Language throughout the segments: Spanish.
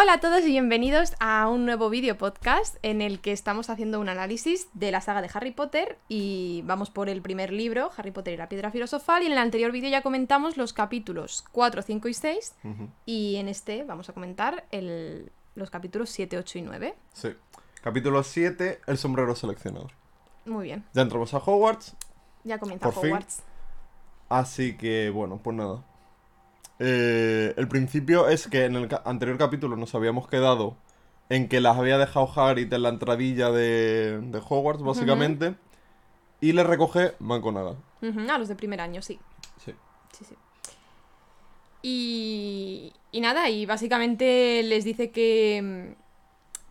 Hola a todos y bienvenidos a un nuevo vídeo podcast en el que estamos haciendo un análisis de la saga de Harry Potter y vamos por el primer libro, Harry Potter y la piedra filosofal, y en el anterior vídeo ya comentamos los capítulos 4, 5 y 6 y en este vamos a comentar el- los capítulos 7, 8 y 9. Sí. Capítulo 7, el sombrero seleccionador. Muy bien, Ya entramos a Hogwarts, ya comienza Por fin. Hogwarts. así que bueno, pues nada. Eh, el principio es que en el anterior capítulo nos habíamos quedado en que las había dejado Hagrid en la entradilla de, de Hogwarts, básicamente, y le recoge McGonagall. Ujú, a los de primer año, sí. Sí. Sí, sí. Y, y nada, y básicamente les dice que...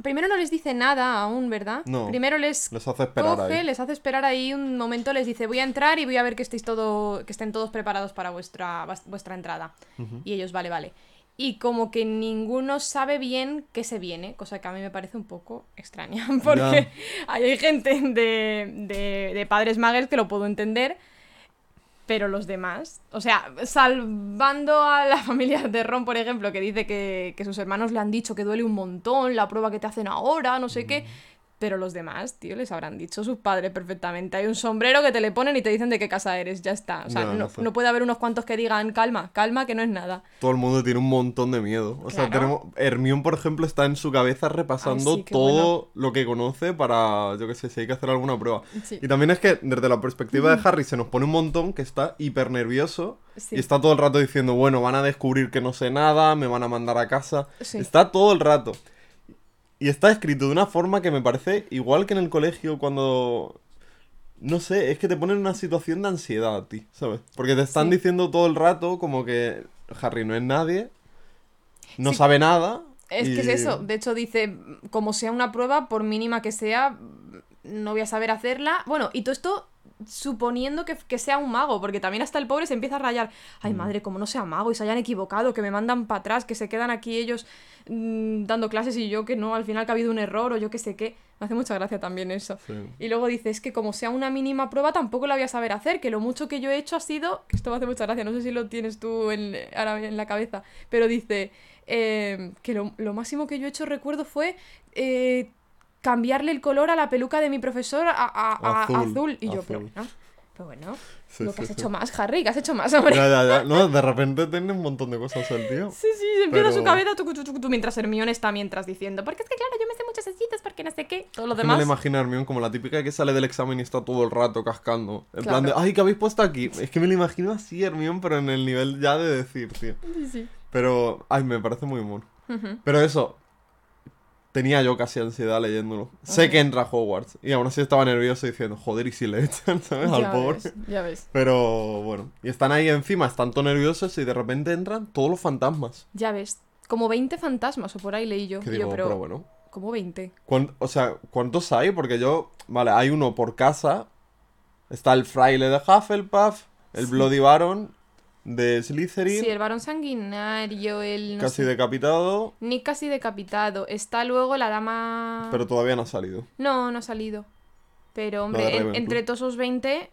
Primero no les dice nada aún, ¿verdad? No. Primero les Les hace esperar coge, ahí. les hace esperar ahí un momento, les dice voy a entrar y voy a ver que estéis todo, que estén todos preparados para vuestra, vuestra entrada. Ujú. Y ellos, vale, vale. Y como que ninguno sabe bien qué se viene, cosa que a mí me parece un poco extraña, porque ahí hay gente de, de, de padres magos que lo puedo entender, pero los demás, o sea, salvando a la familia de Ron, por ejemplo, que dice que, que sus hermanos le han dicho que duele un montón la prueba que te hacen ahora, no sé qué. Pero los demás, tío, les habrán dicho sus padres perfectamente. Hay un sombrero que te le ponen y te dicen de qué casa eres, ya está. O sea, no, no sé. no puede haber unos cuantos que digan, calma, calma, que no es nada. Todo el mundo tiene un montón de miedo. O sea, tenemos. Hermione, por ejemplo, está en su cabeza repasando Ay, sí, qué todo lo que conoce para, yo qué sé, si hay que hacer alguna prueba. Sí. Y también es que, desde la perspectiva de Harry, se nos pone un montón que está hiper nervioso. Sí. Y está todo el rato diciendo, bueno, van a descubrir que no sé nada, me van a mandar a casa. Está todo el rato. Y está escrito de una forma que me parece igual que en el colegio cuando... No sé, es que te ponen en una situación de ansiedad a ti, ¿sabes? Porque te están Sí. diciendo todo el rato como que Harry no es nadie, no Sí. sabe nada. Es que es eso. De hecho, dice, como sea una prueba, por mínima que sea, no voy a saber hacerla. Bueno, y todo esto suponiendo que, que sea un mago, porque también hasta el pobre se empieza a rayar. Ay, Mm. madre, como no sea mago y se hayan equivocado, que me mandan para atrás, que se quedan aquí ellos mm, dando clases y yo que no, al final que ha habido un error o yo que sé qué. Me hace mucha gracia también eso. Sí. Y luego dice, es que como sea una mínima prueba, tampoco la voy a saber hacer, que lo mucho que yo he hecho ha sido, que esto me hace mucha gracia, no sé si lo tienes tú en, ahora en la cabeza, pero dice eh, que lo, lo máximo que yo he hecho, recuerdo, fue eh, cambiarle el color a la peluca de mi profesor a, a- a- a azul. Azul, Y yo, pero bueno, pero bueno, Sí, lo que sí, has sí. hecho más, Harry, que has hecho más, hombre. Ya, ya, ya. No, de repente tiene un montón de cosas el tío. Sí, sí, se empieza su cabeza mientras Hermione está mientras diciendo, porque es que claro, yo me sé muchas citas, porque no sé qué, todo lo me demás. lo imagino a Hermione como la típica que sale del examen y está todo el rato cascando. En plan de, ay, ¿qué habéis puesto aquí? Es que me lo imagino así, Hermione, pero en el nivel ya de decir, tío. Sí, sí. Pero, ay, me parece muy mono. Pero eso, tenía yo casi ansiedad leyéndolo. Sé que entra Hogwarts. Y aún así estaba nervioso diciendo, joder, ¿y si le echan, sabes? Al Ya pobre. ves, ya ves. Pero bueno, y están ahí encima, están todos nerviosos y de repente entran todos los fantasmas. Ya ves. Como 20 fantasmas o por ahí leí yo. Que Y digo, yo, pero, pero bueno. ¿Cómo 20? ¿Cuán- o sea, ¿cuántos hay? Porque yo, vale, hay uno por casa. Está el fraile de Hufflepuff, el Sí. Bloody Baron de Slytherin, Sí, el varón sanguinario, el... No casi sé, decapitado, Nick casi decapitado. Está luego la dama... pero todavía no ha salido. No, no ha salido. Pero, hombre, en- entre todos esos 20...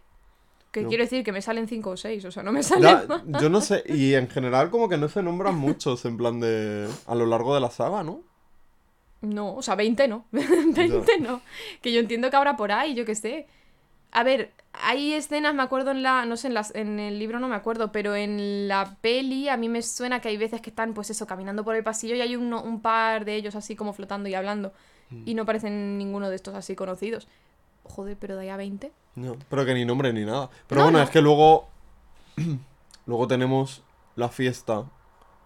Que No. quiero decir que me salen 5 o 6, o sea, no me salen Ya, más. yo no sé, y en general como que no se nombran muchos en plan de... a lo largo de la saga, ¿no? No, o sea, 20 no. 20 no. Que yo entiendo que habrá por ahí, yo qué sé. A ver, hay escenas, me acuerdo en la. No sé, en, las, en el libro no me acuerdo, pero en la peli a mí me suena que hay veces que están, pues eso, caminando por el pasillo y hay un par de ellos así como flotando y hablando. Y no parecen ninguno de estos así conocidos. Joder, pero de ahí a 20. No, pero que ni nombre ni nada. Pero No, bueno, no. es que luego... luego tenemos la fiesta.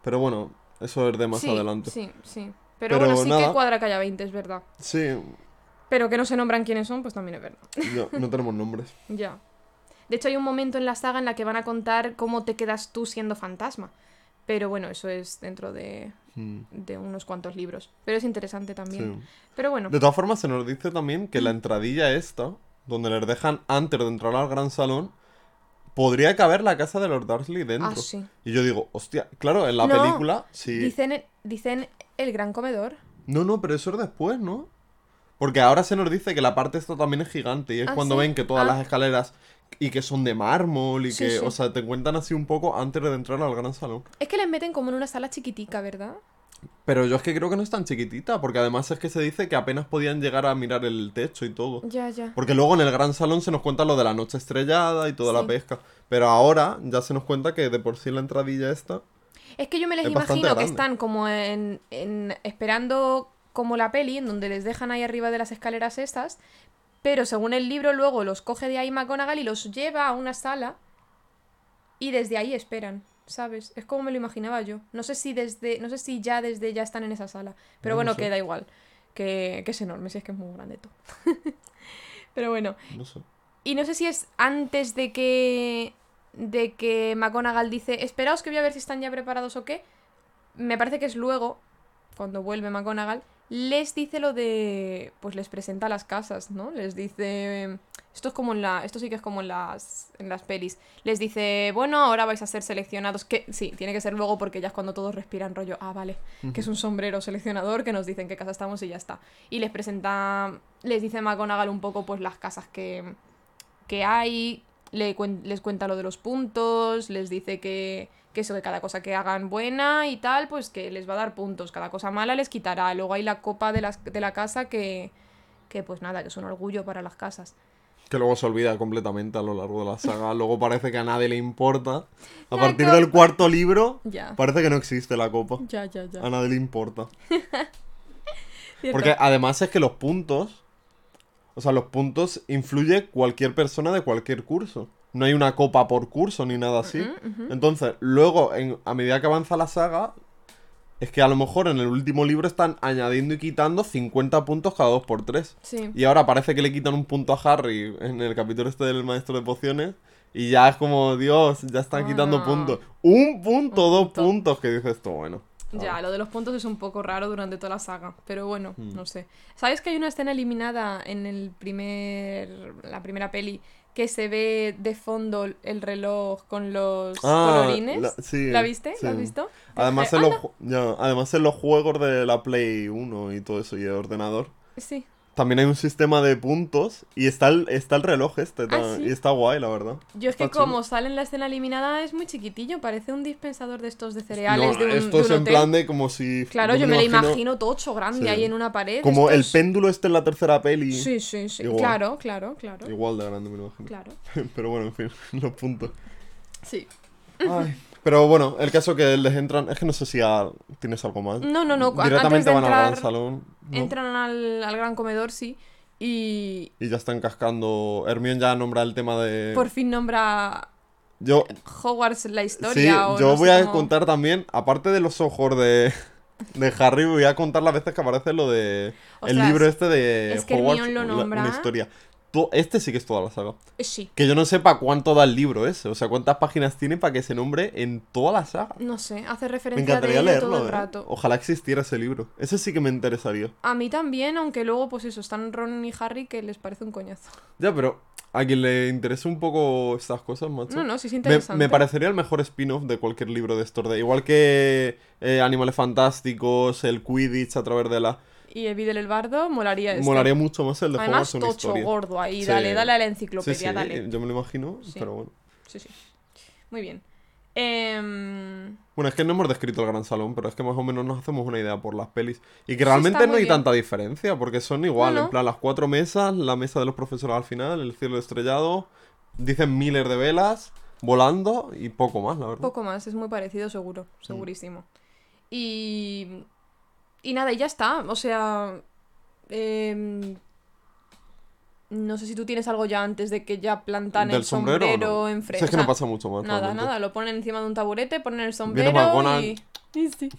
Pero bueno, eso es de más sí, adelante. Sí, sí. Pero, Pero bueno, sí que cuadra que haya 20, es verdad. Sí, Pero que no se nombran quiénes son, pues también es verdad. no, no tenemos nombres. Ya. De hecho, hay un momento en la saga en la que van a contar cómo te quedas tú siendo fantasma. Pero bueno, eso es dentro de, Mm, de unos cuantos libros. Pero es interesante también. sí. Pero bueno, De todas formas, se nos dice también que la entradilla esta, donde les dejan antes de entrar al gran salón, podría caber la casa de los Dursley dentro. ah, sí. Y yo digo, hostia, claro, en la No, película, sí. Dicen, dicen el gran comedor. No, no, pero eso es después, ¿no? Porque ahora se nos dice que la parte esta también es gigante y es Ah, cuando ¿sí? ven que todas Ah. las escaleras y que son de mármol y Sí, que, sí. o sea, te cuentan así un poco antes de entrar al gran salón. Es que les meten como en una sala chiquitica, ¿verdad? Pero yo es que creo que no es tan chiquitita, porque además es que se dice que apenas podían llegar a mirar el techo y todo. Ya, ya. Porque luego en el gran salón se nos cuenta lo de la noche estrellada y toda la pesca. Pero ahora ya se nos cuenta que de por sí la entradilla esta... Es que yo me les Es imagino que están como en, en- esperando como la peli, en donde les dejan ahí arriba de las escaleras estas, pero según el libro luego los coge de ahí McGonagall y los lleva a una sala y desde ahí esperan, ¿sabes? Es como me lo imaginaba yo. No sé si desde, no sé si ya desde ya están en esa sala, pero No bueno, sé. que da igual, que, que es enorme, si es que es muy grande todo. pero bueno, No sé. y no sé si es antes de que. de que McGonagall dice. Esperaos que voy a ver si están ya preparados o qué. Me parece que es luego, cuando vuelve McGonagall, les dice lo de. Pues les presenta las casas, ¿no? Les dice. Esto es como en la. Esto sí que es como en las. en las pelis. Les dice, bueno, ahora vais a ser seleccionados. Que sí, tiene que ser luego porque ya es cuando todos respiran rollo. Ah, vale. Que es un sombrero seleccionador que nos dicen qué casa estamos y ya está. Y les presenta. Les dice McGonagall un poco, pues, las casas que que hay, le cuen- les cuenta lo de los puntos, les dice que, que eso, que cada cosa que hagan buena y tal, pues que les va a dar puntos, cada cosa mala les quitará. Luego hay la copa de, las, de la casa que, que, pues nada, que es un orgullo para las casas. Que luego se olvida completamente a lo largo de la saga. Luego parece que a nadie le importa. A La partir del cuarto libro, Ya. parece que no existe la copa. Ya, ya, ya. A nadie le importa. Porque además es que los puntos. O sea, los puntos influye cualquier persona de cualquier curso. No hay una copa por curso ni nada así. Entonces, luego, en- a medida que avanza la saga, es que a lo mejor en el último libro están añadiendo y quitando 50 puntos cada 2 por 3 Sí. Y ahora parece que le quitan un punto a Harry en el capítulo este del maestro de pociones. Y ya es como, Dios, ya están quitando Ah. puntos. Un punto, Un dos punto. puntos, que dices esto, bueno. Ya, lo de los puntos es un poco raro durante toda la saga, pero bueno, Hmm. no sé. ¿Sabes que hay una escena eliminada en el primer la primera peli que se ve de fondo el reloj con los Ah, colorines? la- sí, ¿La viste? ¿La has sí. visto? Además en, los, "Anda". ju- ya, además en los juegos de la Play 1 y todo eso y el ordenador, Sí. También hay un sistema de puntos y está el, está el reloj este. Ah. Y está guay, la verdad. Yo es que chulo. como sale en la escena eliminada es muy chiquitillo, parece un dispensador de estos de cereales No, de un, esto de es en plan de como si... Claro, yo, me lo imagino, tocho, grande Sí. ahí en una pared. Como el péndulo este en la tercera peli. Sí, sí, sí. Igual. Claro, claro, claro. Igual de grande me lo imagino. Claro. Pero bueno, en fin, los puntos. Sí. Ay, Pero bueno, el caso que les entran... Es que no sé si ya tienes algo más. No, no, no. Directamente antes de van al entrar- salón. ¿No? Entran al, al gran comedor, sí. Y Y ya están cascando... Hermione ya nombra el tema de... por fin nombra Yo... Hogwarts la Sí, historia. o yo no voy a cómo- contar también, aparte de los ojos de, de Harry, voy a contar las veces que aparece lo de... el libro este de es que Hogwarts, Hermione lo la- nombra. una historia. Este sí que es toda la saga. Eh, Sí. Que yo no sepa cuánto da el libro ese, o sea, cuántas páginas tiene para que se nombre en toda la saga. No sé, hace Me referencia encantaría de ello leerlo, todo el ¿eh? rato. Ojalá existiera ese libro. Ese sí que me interesaría. A mí también, aunque luego, pues eso, están Ron y Harry que les parece un coñazo. Ya, pero a quien le interese un poco estas cosas, macho. No, no, sí es Me, interesante. me parecería el mejor spin-off de cualquier libro de estos. De, igual que eh, Animales Fantásticos, el Quidditch a través de la... Y Evidel el Bardo, molaría este. Molaría mucho más el de Además, tocho, historia. gordo ahí. Sí. Dale, dale a la enciclopedia, sí, dale. yo me lo imagino, pero bueno. Sí, sí. Muy bien. Em, Bueno, es que no hemos descrito el gran salón, pero es que más o menos nos hacemos una idea por las pelis. Y que realmente no hay bien. tanta diferencia, porque son igual, No, no. en plan las cuatro mesas, la mesa de los profesores al final, el cielo estrellado, dicen miles de velas, volando y poco más, la verdad. Poco más, es muy parecido, seguro, Mm. segurísimo. Y. Y nada, y ya está. O sea. em, no sé si tú tienes algo ya antes de que ya plantan Del el sombrero, sombrero, no. es que no pasa mucho más. Nada, realmente. nada, lo ponen encima de un taburete, ponen el sombrero McGonagall. y... y sí.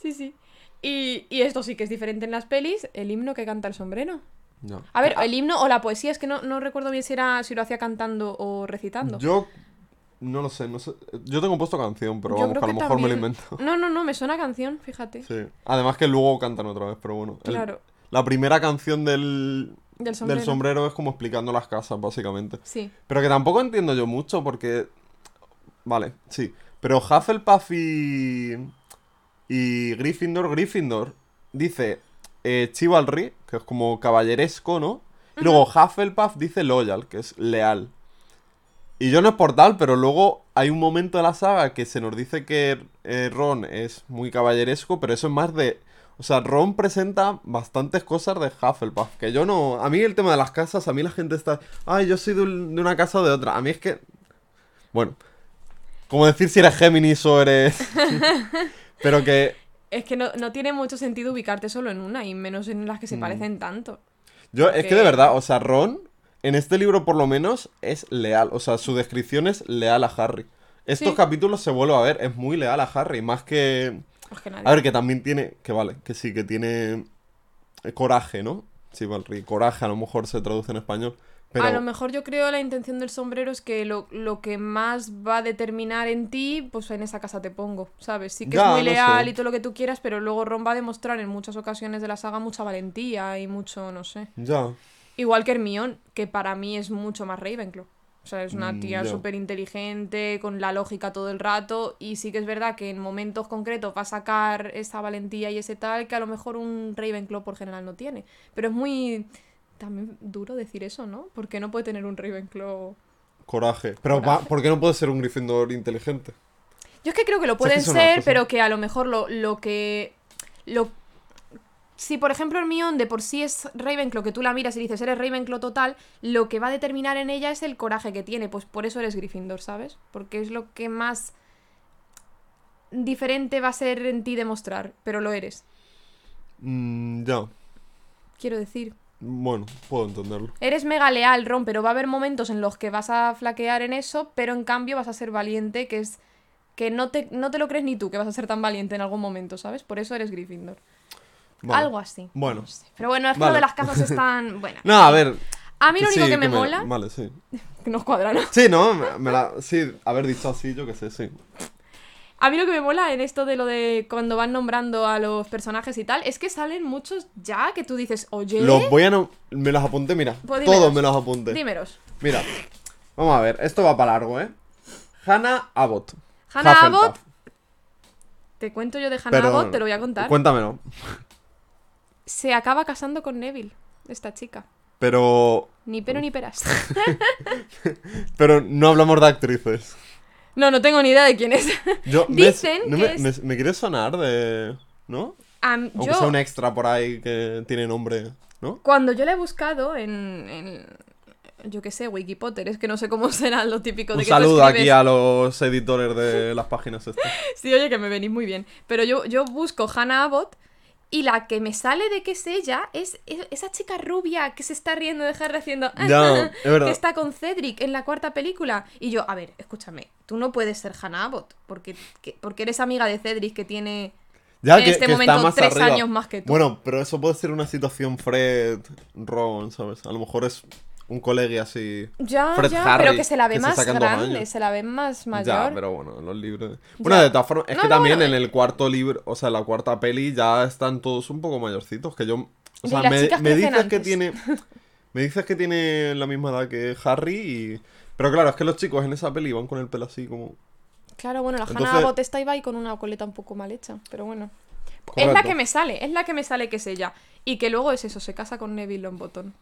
Sí, sí. Y, y esto sí que es diferente en las pelis, el himno que canta el sombrero. Ya. A ver, Ah, el himno o la poesía, es que no, no recuerdo bien si era si lo hacía cantando o recitando. Yo no lo sé, no sé. Yo tengo puesto canción, pero vamos, que a lo mejor me lo invento. No, no, no, me suena canción, fíjate. Sí. Además que luego cantan otra vez, pero bueno. el- Claro, La primera canción del, del sombrero. del sombrero es como explicando las casas, básicamente. Sí. Pero que tampoco entiendo yo mucho porque... Vale, sí. Pero Hufflepuff y... Y Gryffindor, Gryffindor dice eh, Chivalry, que es como caballeresco, ¿no? Y luego Hufflepuff dice Loyal, que es leal. Y yo no es por tal, pero luego hay un momento de la saga que se nos dice que eh, Ron es muy caballeresco, pero eso es más de... O sea, Ron presenta bastantes cosas de Hufflepuff, que yo no... A mí el tema de las casas, a mí la gente está... Ay, yo soy de, un- de una casa o de otra. A mí es que... Bueno. Como decir si eres Géminis o eres... pero que... Es que no, no tiene mucho sentido ubicarte solo en una, y menos en las que Mm. se parecen tanto. Yo, es que de verdad, o sea, Ron, en este libro por lo menos, es leal. O sea, su descripción es leal a Harry. Estos Sí. capítulos se vuelve a ver, es muy leal a Harry, más que... Más que nadie. A ver, que también tiene... Que vale, que sí, que tiene... eh, Coraje, ¿no? Sí, Valry, coraje a lo mejor se traduce en español. Pero... A lo mejor yo creo la intención del sombrero es que lo, lo que más va a determinar en ti, pues en esa casa te pongo, ¿sabes? Sí que Ya, es muy no leal sé. y todo lo que tú quieras, pero luego Ron va a demostrar en muchas ocasiones de la saga mucha valentía y mucho, no sé. Ya. Igual que Hermione, que para mí es mucho más Ravenclaw. O sea, es una Mm, tía súper inteligente, con la lógica todo el rato, y sí que es verdad que en momentos concretos va a sacar esa valentía y ese tal que a lo mejor un Ravenclaw por general no tiene. Pero es muy... También duro decir eso, ¿no? Porque no puede tener un Ravenclaw... Coraje. Pero va-. ¿por qué no puede ser un Gryffindor inteligente? Yo es que creo que lo O sea, es que pueden ser, pero que a lo mejor lo, lo que... Lo... Si, por ejemplo, Hermione de por sí es Ravenclaw, que tú la miras y dices, eres Ravenclaw total, lo que va a determinar en ella es el coraje que tiene. Pues por eso eres Gryffindor, ¿sabes? Porque es lo que más diferente va a ser en ti demostrar, pero lo eres. Mm, ya. Quiero decir. Bueno, puedo entenderlo. Eres mega leal, Ron, pero va a haber momentos en los que vas a flaquear en eso, pero en cambio vas a ser valiente, que es que no te, no te lo crees ni tú que vas a ser tan valiente en algún momento, ¿sabes? Por eso eres Gryffindor. Vale. Algo así. Bueno. No sé. Pero bueno, es que Vale. lo de las casas están... Bueno. No, a ver. A mí lo único sí, que me me- mola... Vale, sí. Que nos cuadra, ¿no? Sí, no, me, me la... Sí, haber dicho así, yo qué sé, sí. A mí lo que me mola en esto de lo de cuando van nombrando a los personajes y tal, es que salen muchos ya que tú dices, oye... Los voy a... no- Me los apunté, mira. Pues. Todos me los apunté. Dímeros. Mira. Vamos a ver, esto va para largo, ¿eh? Hannah Abbott. Hannah Hufflepuff. Abbott, te cuento yo de Hannah Abbott, te lo voy a contar. Cuéntamelo. Se acaba casando con Neville, esta chica. Pero... Ni pero ni peras. Pero no hablamos de actrices. No, no tengo ni idea de quién es. Yo, me- Dicen que me, es- me, me quiere sonar de... ¿No? Am- Aunque yo, sea un extra por ahí que tiene nombre, ¿no? cuando yo la he buscado en, en- yo qué sé, Wikipotter, es que no sé cómo será lo típico de Un que tú saludo aquí a los editores de las páginas estas. Sí, oye, que me venís muy bien. Pero yo, yo busco Hannah Abbott y la que me sale de que es ella es, es- esa chica rubia que se está riendo de Harry haciendo... Ya, es verdad. que está con Cedric en la cuarta película. Y yo, a ver, escúchame, tú no puedes ser Hannah Abbott porque, que- porque eres amiga de Cedric que tiene... Ya En que, este que momento, está más tres arriba. años más que tú. Bueno, pero eso puede ser una situación Fred Ron, ¿sabes? A lo mejor es un colegio así. Ya, Fred ya, Harry, pero que se la ve se más grande, se la ve más mayor. Ya, pero bueno, en los libros. Bueno, de todas formas, es No, que no, también en el cuarto libro, o sea, en la cuarta peli ya están todos un poco mayorcitos. Que yo. O sea, me, dices que tiene. Me dices que tiene la misma edad que Harry y. Pero claro, es que los chicos en esa peli van con el pelo así como. Claro, bueno, la Entonces- Hannah Abbott está ahí con una coleta un poco mal hecha, pero bueno. Es la que me sale, es la que me sale que es ella. Y que luego es eso, se casa con Neville Longbottom.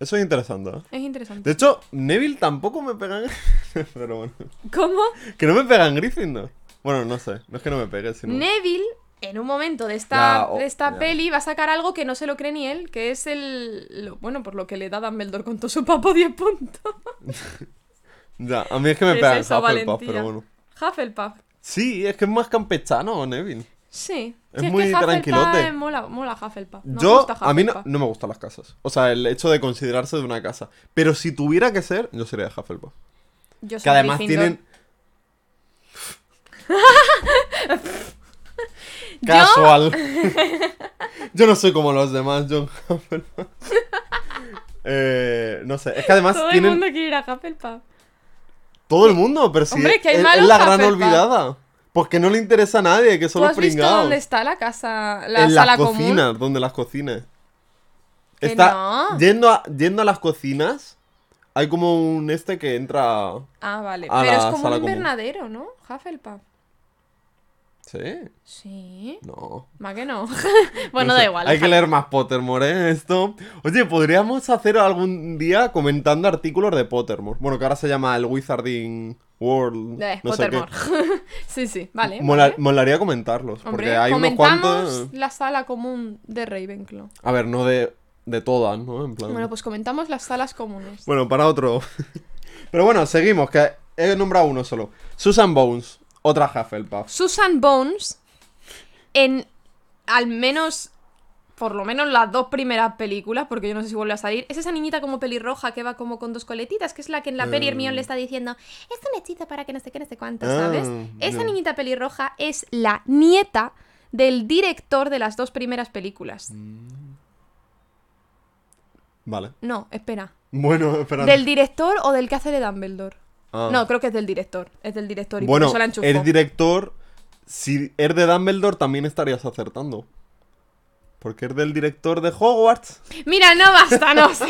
Eso es interesante, ¿eh? Es interesante. De hecho, Neville tampoco me pega en... Pero bueno. ¿Cómo? Que no me pega en Gryffindor. Bueno, no sé. No es que no me pegue, sino... Neville, en un momento de esta, Ya, oh, de esta ya. peli, va a sacar algo que no se lo cree ni él, que es el... lo- bueno, por lo que le da Dumbledore con todo su papo 10 puntos. Ya, a mí es que me Es pega en eso, Hufflepuff, valentía. pero bueno. Hufflepuff. Sí, es que es más campechano, Neville. Sí. Es Sí, muy que Hufflepuff tranquilote. mola, mola Hufflepuff. Nos yo, gusta a mí no, Hufflepuff. no me gustan las casas. O sea, el hecho de considerarse de una casa. Pero si tuviera que ser, yo sería de Hufflepuff. Yo soy Que además Gryffindor. tienen... Casual. Yo no soy como los demás, John Hufflepuff. Eh, no sé, es que además Todo tienen... el mundo quiere ir a Hufflepuff. Todo el mundo, pero si Hombre, es, que hay es- es la gran Hufflepuff. olvidada. Porque no le interesa a nadie, que ¿Tú son los has visto pringados. dónde está la casa, la en sala las común? cocinas, donde las cocinas. Está no. yendo a, yendo a las cocinas. Hay como un este que entra. Ah, vale. a Pero es como un común. invernadero, ¿no? Hufflepuff. ¿Sí? Sí. No. ¿Va que no? bueno, No da igual. Hay que leer más Pottermore, ¿eh? Esto. Oye, podríamos hacer algún día comentando artículos de Pottermore. Bueno, que ahora se llama el Wizarding World. Eh, no sé qué. Sí, sí, vale. Mola- vale. molaría comentarlos. Hombre, porque hay unos comentamos cuantos. la sala común de Ravenclaw. A ver, no de, de todas, ¿no? En plan. Bueno, pues comentamos las salas comunes. Bueno, para otro. Pero bueno, seguimos, que he nombrado uno solo. Susan Bones, otra Hufflepuff. Susan Bones, en al menos, por lo menos las dos primeras películas, porque yo no sé si vuelve a salir, es esa niñita como pelirroja que va como con dos coletitas, que es la que en la peli Eh. Hermione le está diciendo, es un hechizo para que no sé qué, no sé cuánto, Ah, ¿sabes? Esa niñita pelirroja es la nieta del director de las dos primeras películas. Vale. No, espera. Bueno, espera. ¿Del director o del que hace de Dumbledore? Ah. No, creo que es del director. Es del director y por Bueno, eso la enchufó. el director. Si es de Dumbledore, también estarías acertando. Porque es del director de Hogwarts. Mira, no basta, no sé.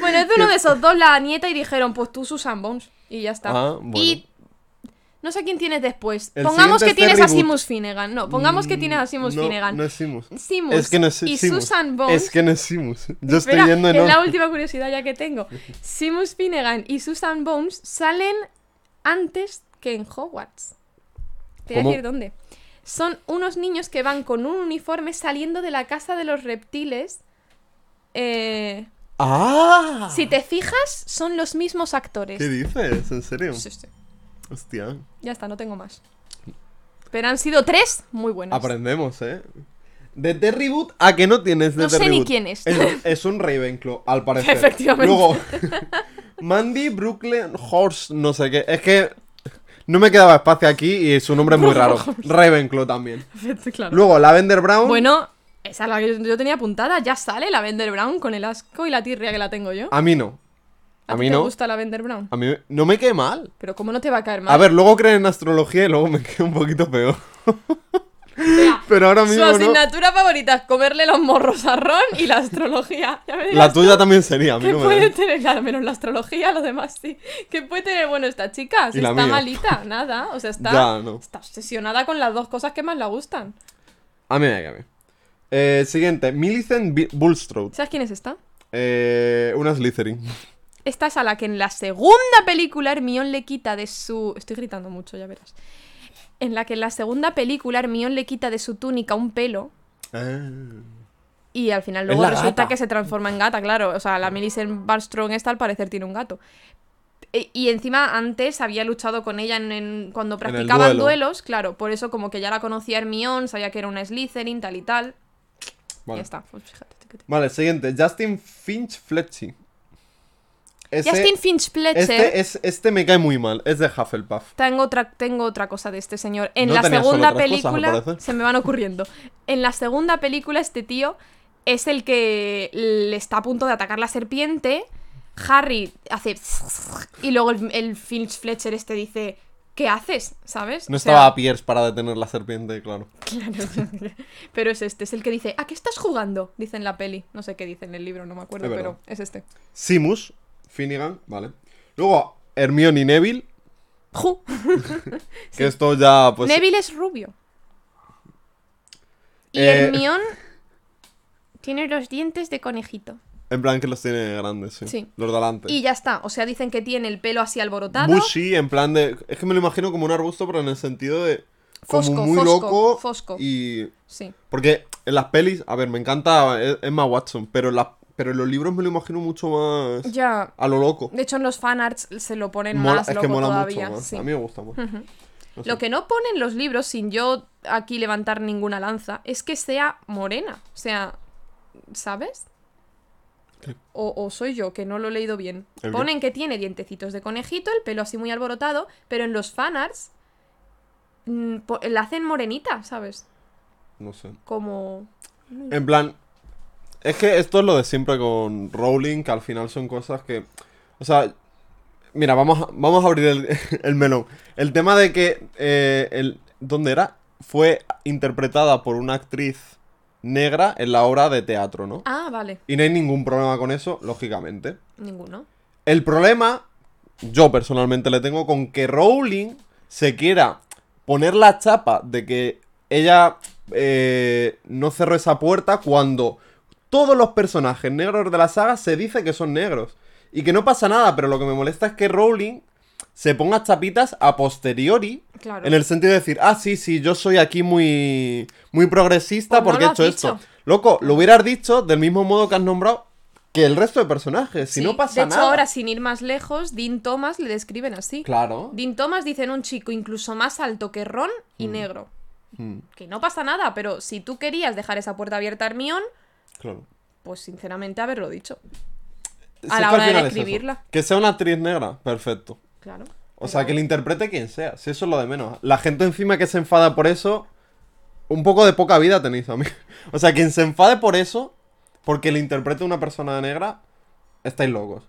bueno, es de uno de esos dos, la nieta, y dijeron, pues tú Susan Bones. Y ya está. Ah, bueno. Y no sé quién tienes después. El pongamos que es tienes a. Simus Finnegan. No, pongamos que tienes a Simus no, Finnegan. No es Simus. Simus Es que no es y Simus. Susan Bones. Es que no es Simus. Yo estoy Espera, yendo en es la última curiosidad ya que tengo. Simus Finnegan y Susan Bones salen antes que en Hogwarts. Te voy a decir dónde. Son unos niños que van con un uniforme saliendo de la casa de los reptiles. Eh, ¡Ah! si te fijas, son los mismos actores. ¿Qué dices? ¿En serio? Sí, sí. Hostia. Ya está, no tengo más. Pero han sido tres muy buenos. Aprendemos, ¿eh? De Terry Boot a que no tienes de No sé ni quién es. Es, es un Ravenclaw, al parecer. Efectivamente. Luego, Mandy Brooklyn Horse, no sé qué. Es que no me quedaba espacio aquí y su nombre es muy raro. Ravenclaw también. claro. Luego, Lavender Brown. Bueno, esa es la que yo- tenía apuntada. Ya sale la Vender Brown con el asco y la tirria que la tengo yo. A mí no. ¿A, A mí te no. gusta la Vender Brown? A mí no me quede mal. Pero ¿cómo no te va a caer mal? A ver, luego creen en astrología y luego me queda un poquito peor. Mira, Pero ahora Su no. asignatura favorita es comerle los morros a Ron y la astrología. Ya me dirás La tuya también sería, a mí ¿Qué no me puede tener? Claro, menos la astrología, lo demás sí. ¿Qué puede tener bueno esta chica? Si está mía. malita, nada. O sea, está, Ya, no. está obsesionada con las dos cosas que más le gustan. A mí me bien. Eh, siguiente, Millicent Bi- Bulstrode. ¿Sabes quién es esta? Eh, una Slytherin. Esta es a la que en la segunda película Hermione le quita de su... Estoy gritando mucho, ya verás. En la que en la segunda película Hermione le quita de su túnica un pelo Ah. y al final luego resulta gata. que se transforma en gata, claro. O sea, la Millicent Barstrong esta al parecer tiene un gato. E- Y encima antes había luchado con ella en, en- cuando practicaban duelo. duelos, claro, por eso como que ya la conocía Hermione, sabía que era una Slytherin, tal y tal. Vale. Ya está, pues fíjate. fíjate. Vale, siguiente, Justin Finch Fletchy. Ese- Justin Finch Fletcher. este, es, este me cae muy mal, es de Hufflepuff. Tengo otra, tengo otra cosa de este señor. En No la segunda cosas, película. me se me van ocurriendo. En la segunda película, este tío es el que le está a punto de atacar la serpiente. Harry hace. Y luego el, el Finch Fletcher este dice. ¿Qué haces? ¿Sabes? No O sea, estaba Pierce para detener la serpiente, claro. Claro. pero es este, es el que dice. ¿A qué estás jugando? Dice en la peli. No sé qué dice en el libro, no me acuerdo, pero es este. Simus Finnegan, vale. Luego, Hermione y Neville, Ju. que esto ya, pues... Neville es rubio. Y Eh, Hermione tiene los dientes de conejito. En plan que los tiene grandes, sí. Sí. Los de adelante. Y ya está. O sea, dicen que tiene el pelo así alborotado. Bushy, en plan de... Es que me lo imagino como un arbusto, pero en el sentido de... Como Fosco, muy fosco, loco. fosco. Y... Sí. Porque en las pelis, a ver, me encanta Emma Watson, pero en, las- pero en los libros me lo imagino mucho más Ya. a lo loco. De hecho, en los fanarts se lo ponen Mola- más es loco que mola todavía. mucho más. sí. A mí me gusta más. No sé. Lo que no ponen los libros, sin yo aquí levantar ninguna lanza, es que sea morena. O sea, ¿sabes? O, o soy yo, que no lo he leído bien. Ponen que tiene dientecitos de conejito, el pelo así muy alborotado, pero en los fanarts mm, la hacen morenita, ¿sabes? No sé. Como... En plan, es que esto es lo de siempre con Rowling, que al final son cosas que... O sea, mira, vamos a, vamos a abrir el, el melón. El tema de que... Eh, el, ¿Dónde era? Fue interpretada por una actriz negra en la obra de teatro, ¿no? Ah, vale. Y no hay ningún problema con eso, lógicamente. Ninguno. El problema, yo personalmente le tengo con que Rowling se quiera poner la chapa de que ella eh, no cerró esa puerta cuando todos los personajes negros de la saga se dice que son negros. Y que no pasa nada, pero lo que me molesta es que Rowling se ponga chapitas a posteriori. Claro. En el sentido de decir, ah, sí, sí, yo soy aquí muy, muy progresista Pues porque he hecho esto. Loco, lo hubieras dicho del mismo modo que has nombrado que el resto de personajes. Si Sí, no pasa de hecho, nada. ahora, sin ir más lejos, Dean Thomas le describen así. Claro. Dean Thomas dice en un chico incluso más alto que Ron y negro. Mm, Que no pasa nada, pero si tú querías dejar esa puerta abierta a Hermione, claro. pues sinceramente haberlo dicho. A la hora de es escribirla. Que sea una actriz negra, perfecto. Claro. O sea, que le interprete quien sea, si eso es lo de menos. La gente encima que se enfada por eso, un poco de poca vida tenéis a mí. O sea, quien se enfade por eso, porque le interprete una persona negra, estáis locos.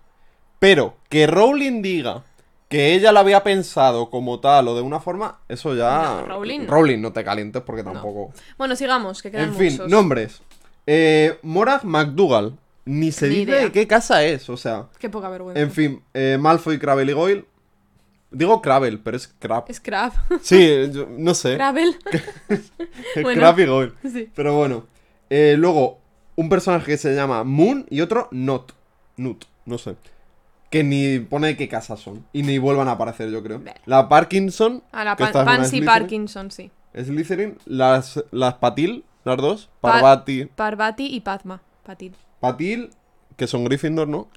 Pero que Rowling diga que ella la había pensado como tal o de una forma, eso ya... No, Rowling no. Rowling, no te calientes porque tampoco... Bueno, sigamos, que quedan En fin, muchos. nombres. Eh, Morag McDougall. Ni se Ni dice idea. de qué casa es, o sea... Qué poca vergüenza. En fin, eh, Malfoy, Crabble y Goyle. Digo Crabble, pero es Crab. Es Crab. Sí, yo- no sé. Gravel. Es bueno. Crab y Goyle. sí. Pero bueno. Eh, luego, un personaje que se llama Moon y otro Not. Nut, no sé. Que ni pone de qué casa son. Y ni vuelvan a aparecer, yo creo. La Parkinson. A la Pan- Pansy. Parkinson, sí. Slytherin. Las, las Patil, las dos. Pa- Parvati. Parvati y Padma. Patil. Patil, que son Gryffindor, ¿no?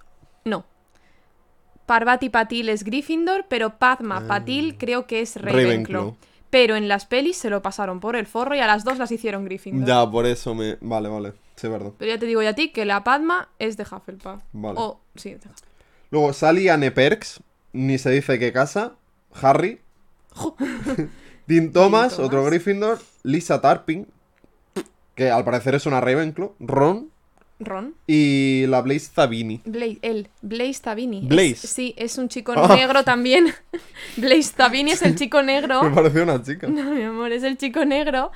No. Parvati Patil es Gryffindor, pero Padma Patil creo que es Ravenclaw. Ah. Ravenclaw. Pero en las pelis se lo pasaron por el forro y a las dos las hicieron Gryffindor. Ya, por eso me. Vale, vale. Sí, verdad. Pero ya te digo ya a ti que la Padma es de Hufflepuff. Vale. O, sí, de Hufflepuff. Luego, Sally Anne Perks. Ni se dice qué casa. Harry. Dean Thomas, Thomas. otro Gryffindor. Lisa Tarping. Que al parecer es una Ravenclaw. Ron. Ron. Y la Blaze Zabini. Blaze, él, Blaze Tabini. Blaze. Es- sí, es un chico Ah. negro también. Blaze Tabini es el chico negro. Me pareció una chica. No, mi amor, es el chico negro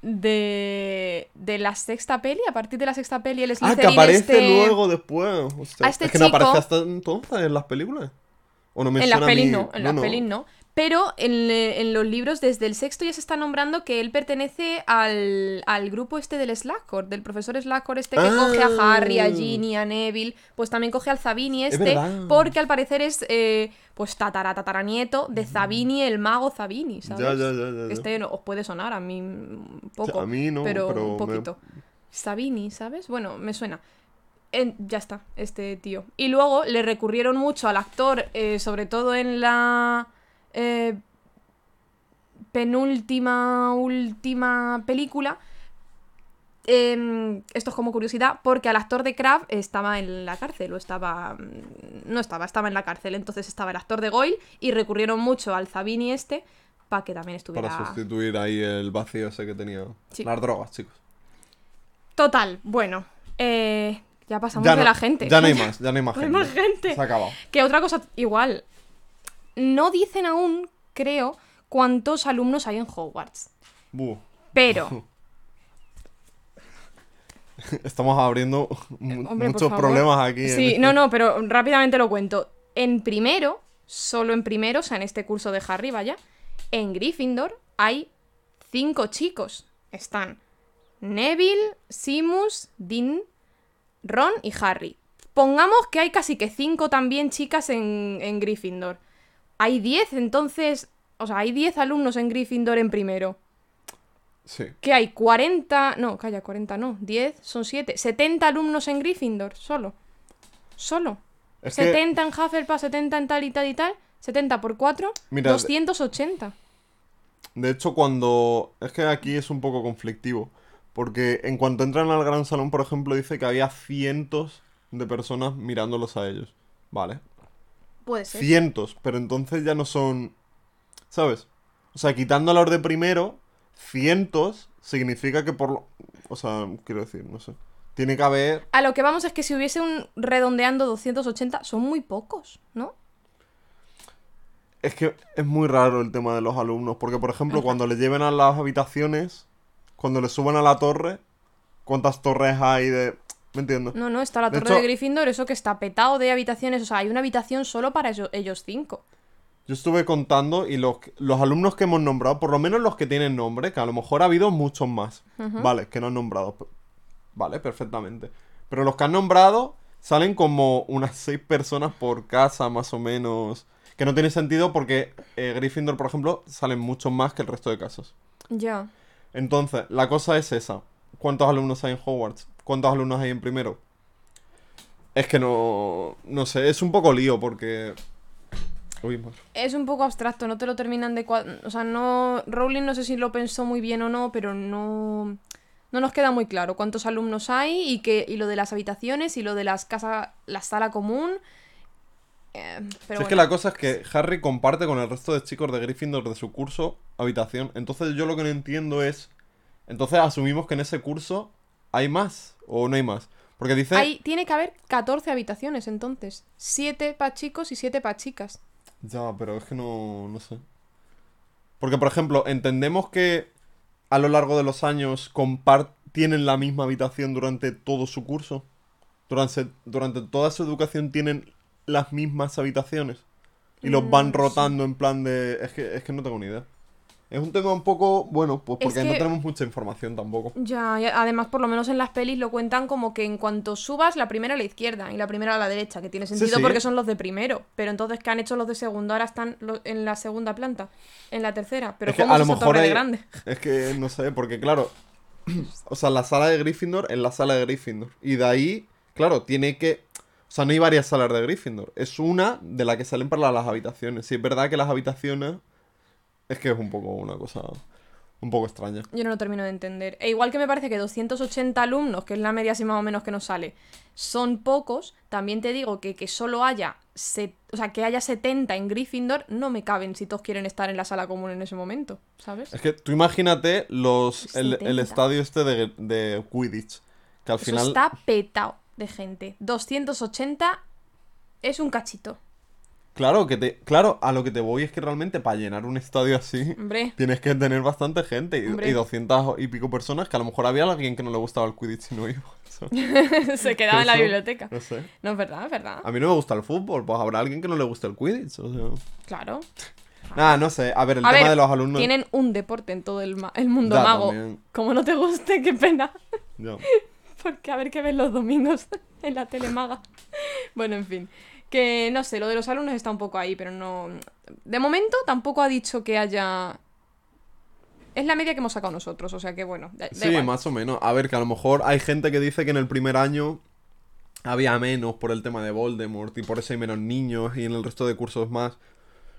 de, de la sexta peli. A partir de la sexta peli, el Ah, Slytherin que aparece este- luego después. A este es que no aparece hasta entonces en las películas. ¿O no me En las pelis no, en las pelis no. Pero en, eh, en los libros, desde el sexto ya se está nombrando que él pertenece al, al grupo este del Slackhor, del profesor Slackhor este que Ah. coge a Harry, a Ginny, a Neville, pues también coge al Zabini Es este, porque al parecer es eh, pues tatara tataranieto de Zabini, el mago Zabini, ¿sabes? Ya, ya, ya. Este no- os puede sonar a mí un poco, A mí no, pero, pero un me- poquito. Sabini, ¿sabes? Bueno, me suena. En- ya está, este tío. Y luego le recurrieron mucho al actor, eh, sobre todo en la eh, penúltima, última película. Em, esto es como curiosidad, porque al actor de Crab estaba en la cárcel, o estaba. mm, No estaba, estaba en la cárcel. Entonces estaba el actor de Goyle y recurrieron mucho al Zabini este para que también estuviera. Para sustituir ahí el vacío ese que tenía. Sí. Las drogas, chicos. Total, bueno. eh, ya pasamos Ya de la gente. Ya no hay más, ya no hay más No hay gente. más gente. Se ha acabado. Que otra cosa, igual. No dicen aún, creo, cuántos alumnos hay en Hogwarts. Buh. Pero, Estamos abriendo Eh, hombre, muchos problemas aquí. Sí, este- no, no, pero rápidamente lo cuento. En primero, solo en primero, o sea, en este curso de Harry, vaya, en Gryffindor hay cinco chicos. Están Neville, Simus, Dean, Ron y Harry. Pongamos que hay casi que cinco también chicas en, en Gryffindor. Hay diez, entonces... O sea, hay diez alumnos en Gryffindor en primero. Sí. Que hay 40... No, calla, 40 no. 10 son 7. 70 alumnos en Gryffindor, solo. Solo. Es que- 70 en Hufflepuff, 70 en tal y tal y tal. 70 por 4, Mira, 280. De hecho, cuando. Es que aquí es un poco conflictivo. Porque en cuanto entran al gran salón, por ejemplo, dice que había cientos de personas mirándolos a ellos. Vale. Puede ser. Cientos, pero entonces ya no son. ¿Sabes? O sea, quitando a los de primero, cientos significa que por lo. O sea, quiero decir, no sé. Tiene que haber. A lo que vamos es que si hubiese un redondeando 280, son muy pocos, ¿no? Es que es muy raro el tema de los alumnos. Porque, por ejemplo, cuando les lleven a las habitaciones, cuando les suban a la torre, ¿cuántas torres hay de. ¿Me entiendes? No, no, está la De torre hecho- de Gryffindor, eso que está petado de habitaciones. O sea, hay una habitación solo para ellos, ellos cinco. Yo estuve contando y los, los alumnos que hemos nombrado, por lo menos los que tienen nombre, que a lo mejor ha habido muchos más, ¿vale? Que no han nombrado. Vale, perfectamente. Pero los que han nombrado salen como unas seis personas por casa, más o menos. Que Que no tiene sentido porque eh, Gryffindor, por ejemplo, salen muchos más que el resto de casos. Ya. Entonces, la cosa es esa. ¿Cuántos alumnos hay en Hogwarts? ¿Cuántos alumnos hay en primero? Es que no... No sé, es un poco lío porque... Uy. Es un poco abstracto, no te lo terminan de... O sea, no... Rowling no sé si lo pensó muy bien o no, pero no... No nos queda muy claro cuántos alumnos hay y, que, y lo de las habitaciones y lo de las casas, la sala común. Eh, pero Si es que la cosa es que Harry comparte con el resto de chicos de Gryffindor de su curso habitación. Entonces yo lo que no entiendo es... Entonces asumimos que en ese curso hay más o no hay más. Porque dice... Hay- tiene que haber 14 habitaciones entonces. 7 para chicos y 7 para chicas. Ya, pero es que no, no sé. Porque, por ejemplo, entendemos que a lo largo de los años tienen la misma habitación durante todo su curso. Durante, durante toda su educación tienen las mismas habitaciones. Y los Mm, van sí. rotando en plan de... Es que, es que no tengo ni idea. Es un tema un poco... Bueno, pues Es porque no que- tenemos mucha información tampoco. Ya, y además por lo menos en las pelis lo cuentan como que en cuanto subas, la primera a la izquierda y la primera a la derecha, que tiene sentido sí. porque son los de primero. Pero entonces, ¿qué han hecho los de segundo? Ahora están en la segunda planta, en la tercera. Pero Es que ¿cómo a es lo mejor de grande? Es que no sé, porque claro, o sea, la sala de Gryffindor es la sala de Gryffindor. Y de ahí, claro, tiene que... O sea, no hay varias salas de Gryffindor. Es una de la que salen para las habitaciones. Sí, es verdad que las habitaciones... Es que es un poco una cosa... Un poco extraña. Yo no lo termino de entender. E igual que me parece que 280 alumnos, que es la media así más o menos que nos sale, son pocos, también te digo que que solo haya, se- o sea, que haya 70 en Gryffindor, no me caben si todos quieren estar en la sala común en ese momento, ¿sabes? Es que tú imagínate los el, el 70. estadio este de, de Quidditch. Que al Eso final... está petado de gente. 280 es un cachito. Claro, que te, claro, a lo que te voy es que realmente para llenar un estadio así... Hombre, Tienes que tener bastante gente y, y 200 y pico personas que a lo mejor había alguien que no le gustaba el Quidditch y no iba. Se quedaba en la biblioteca. No sé. No es verdad, es verdad. A mí no me gusta el fútbol, pues habrá alguien que no le guste el Quidditch. O sea... Claro. Nada, no sé. A ver, el A tema ver, de los alumnos. Tienen un deporte en todo el, ma- el mundo Ya, mago. también. Como no te guste, qué pena. Porque a ver qué ves los domingos en la telemaga. Bueno, en fin. Que no sé, lo de los alumnos está un poco ahí, pero no. De momento tampoco ha dicho que haya. Es la media que hemos sacado nosotros, o sea que bueno. da- da Sí, igual. más o menos. A ver, que a lo mejor hay gente que dice que en el primer año había menos por el tema de Voldemort y por eso hay menos niños y en el resto de cursos más.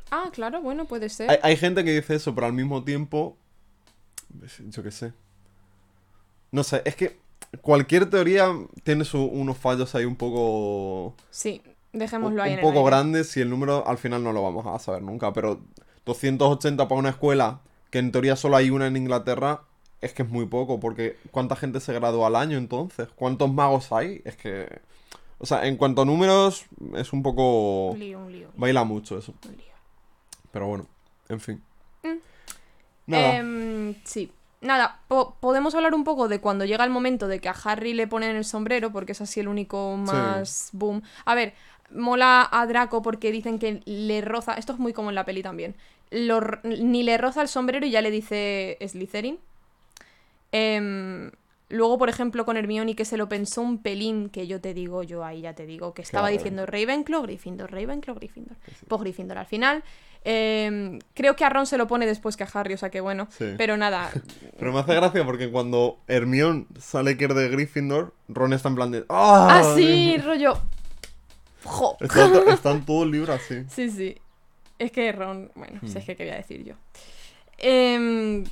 Ah, claro, bueno, puede ser. Hay, hay gente que dice eso, pero al mismo tiempo. Yo qué sé. No sé, es que cualquier teoría tiene su- unos fallos ahí un poco. Sí, dejémoslo ahí un en el poco aire. grandes y el número al final no lo vamos a saber nunca. Pero 280 para una escuela que en teoría solo hay una en Inglaterra. Es que es muy poco, porque ¿cuánta gente se gradúa al año entonces? ¿Cuántos magos hay? Es que... O sea, en cuanto a números, es un poco... Un lío, un lío. Baila mucho eso. un lío. Pero bueno, en fin. Mm. Nada. Em, sí. Nada, po- podemos hablar un poco de cuando llega el momento de que a Harry le ponen el sombrero, porque es así el único más boom. A ver, mola a Draco porque dicen que le roza. Esto es muy como en la peli también. Lo ni le roza el sombrero y ya le dice Slytherin. Em, luego, por ejemplo, con Hermione que se lo pensó un pelín, que yo te digo, yo ahí ya te digo, que estaba Claro. diciendo Ravenclaw, Gryffindor, Ravenclaw, Gryffindor. Pues Gryffindor al final. Em, creo que a Ron se lo pone después que a Harry, o sea que bueno. Sí. Pero nada, Pero me hace gracia porque cuando Hermione sale que es de Gryffindor, Ron está en plan de... ¡Ah! Ah, sí, rollo. Jo. Está, to- está en todo el libro así. Sí, sí. Es que Ron. Bueno, Hmm. si es que qué voy a decir yo. Em,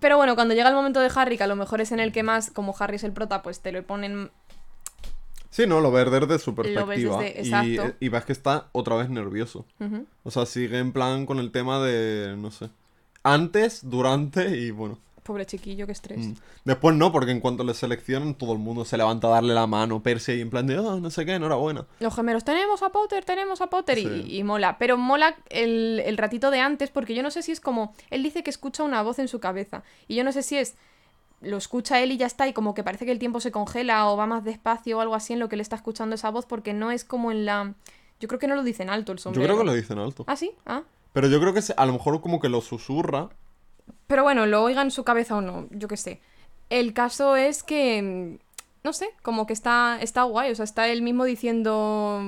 pero bueno, cuando llega el momento de Harry, que a lo mejor es en el que más, como Harry es el prota, pues te lo ponen. Sí, no, lo ves desde su Lo ves perspectiva. desde- y, exacto. y ves que está otra vez nervioso. O sea, sigue en plan con el tema de... No sé. Antes, durante y bueno. Pobre chiquillo, qué estrés. Mm. Después no, porque en cuanto le seleccionan, todo el mundo se levanta a darle la mano, Percy, y en plan de, oh, no sé qué, enhorabuena. Los gemelos, tenemos a Potter, tenemos a Potter, y, Sí. y mola. Pero mola el, el ratito de antes, porque yo no sé si es como. Él dice que escucha una voz en su cabeza. Y yo no sé si es. Lo escucha él y ya está, y como que parece que el tiempo se congela o va más despacio o algo así en lo que le está escuchando esa voz, porque no es como en la. Yo creo que no lo dicen alto el Yo sombrero. creo que lo dicen alto. ¿Ah, sí? Ah. Pero yo creo que se- a lo mejor como que lo susurra. Pero bueno, lo oiga en su cabeza o no, yo qué sé. El caso es que. No sé, como que está, está guay. O sea, está él mismo diciendo.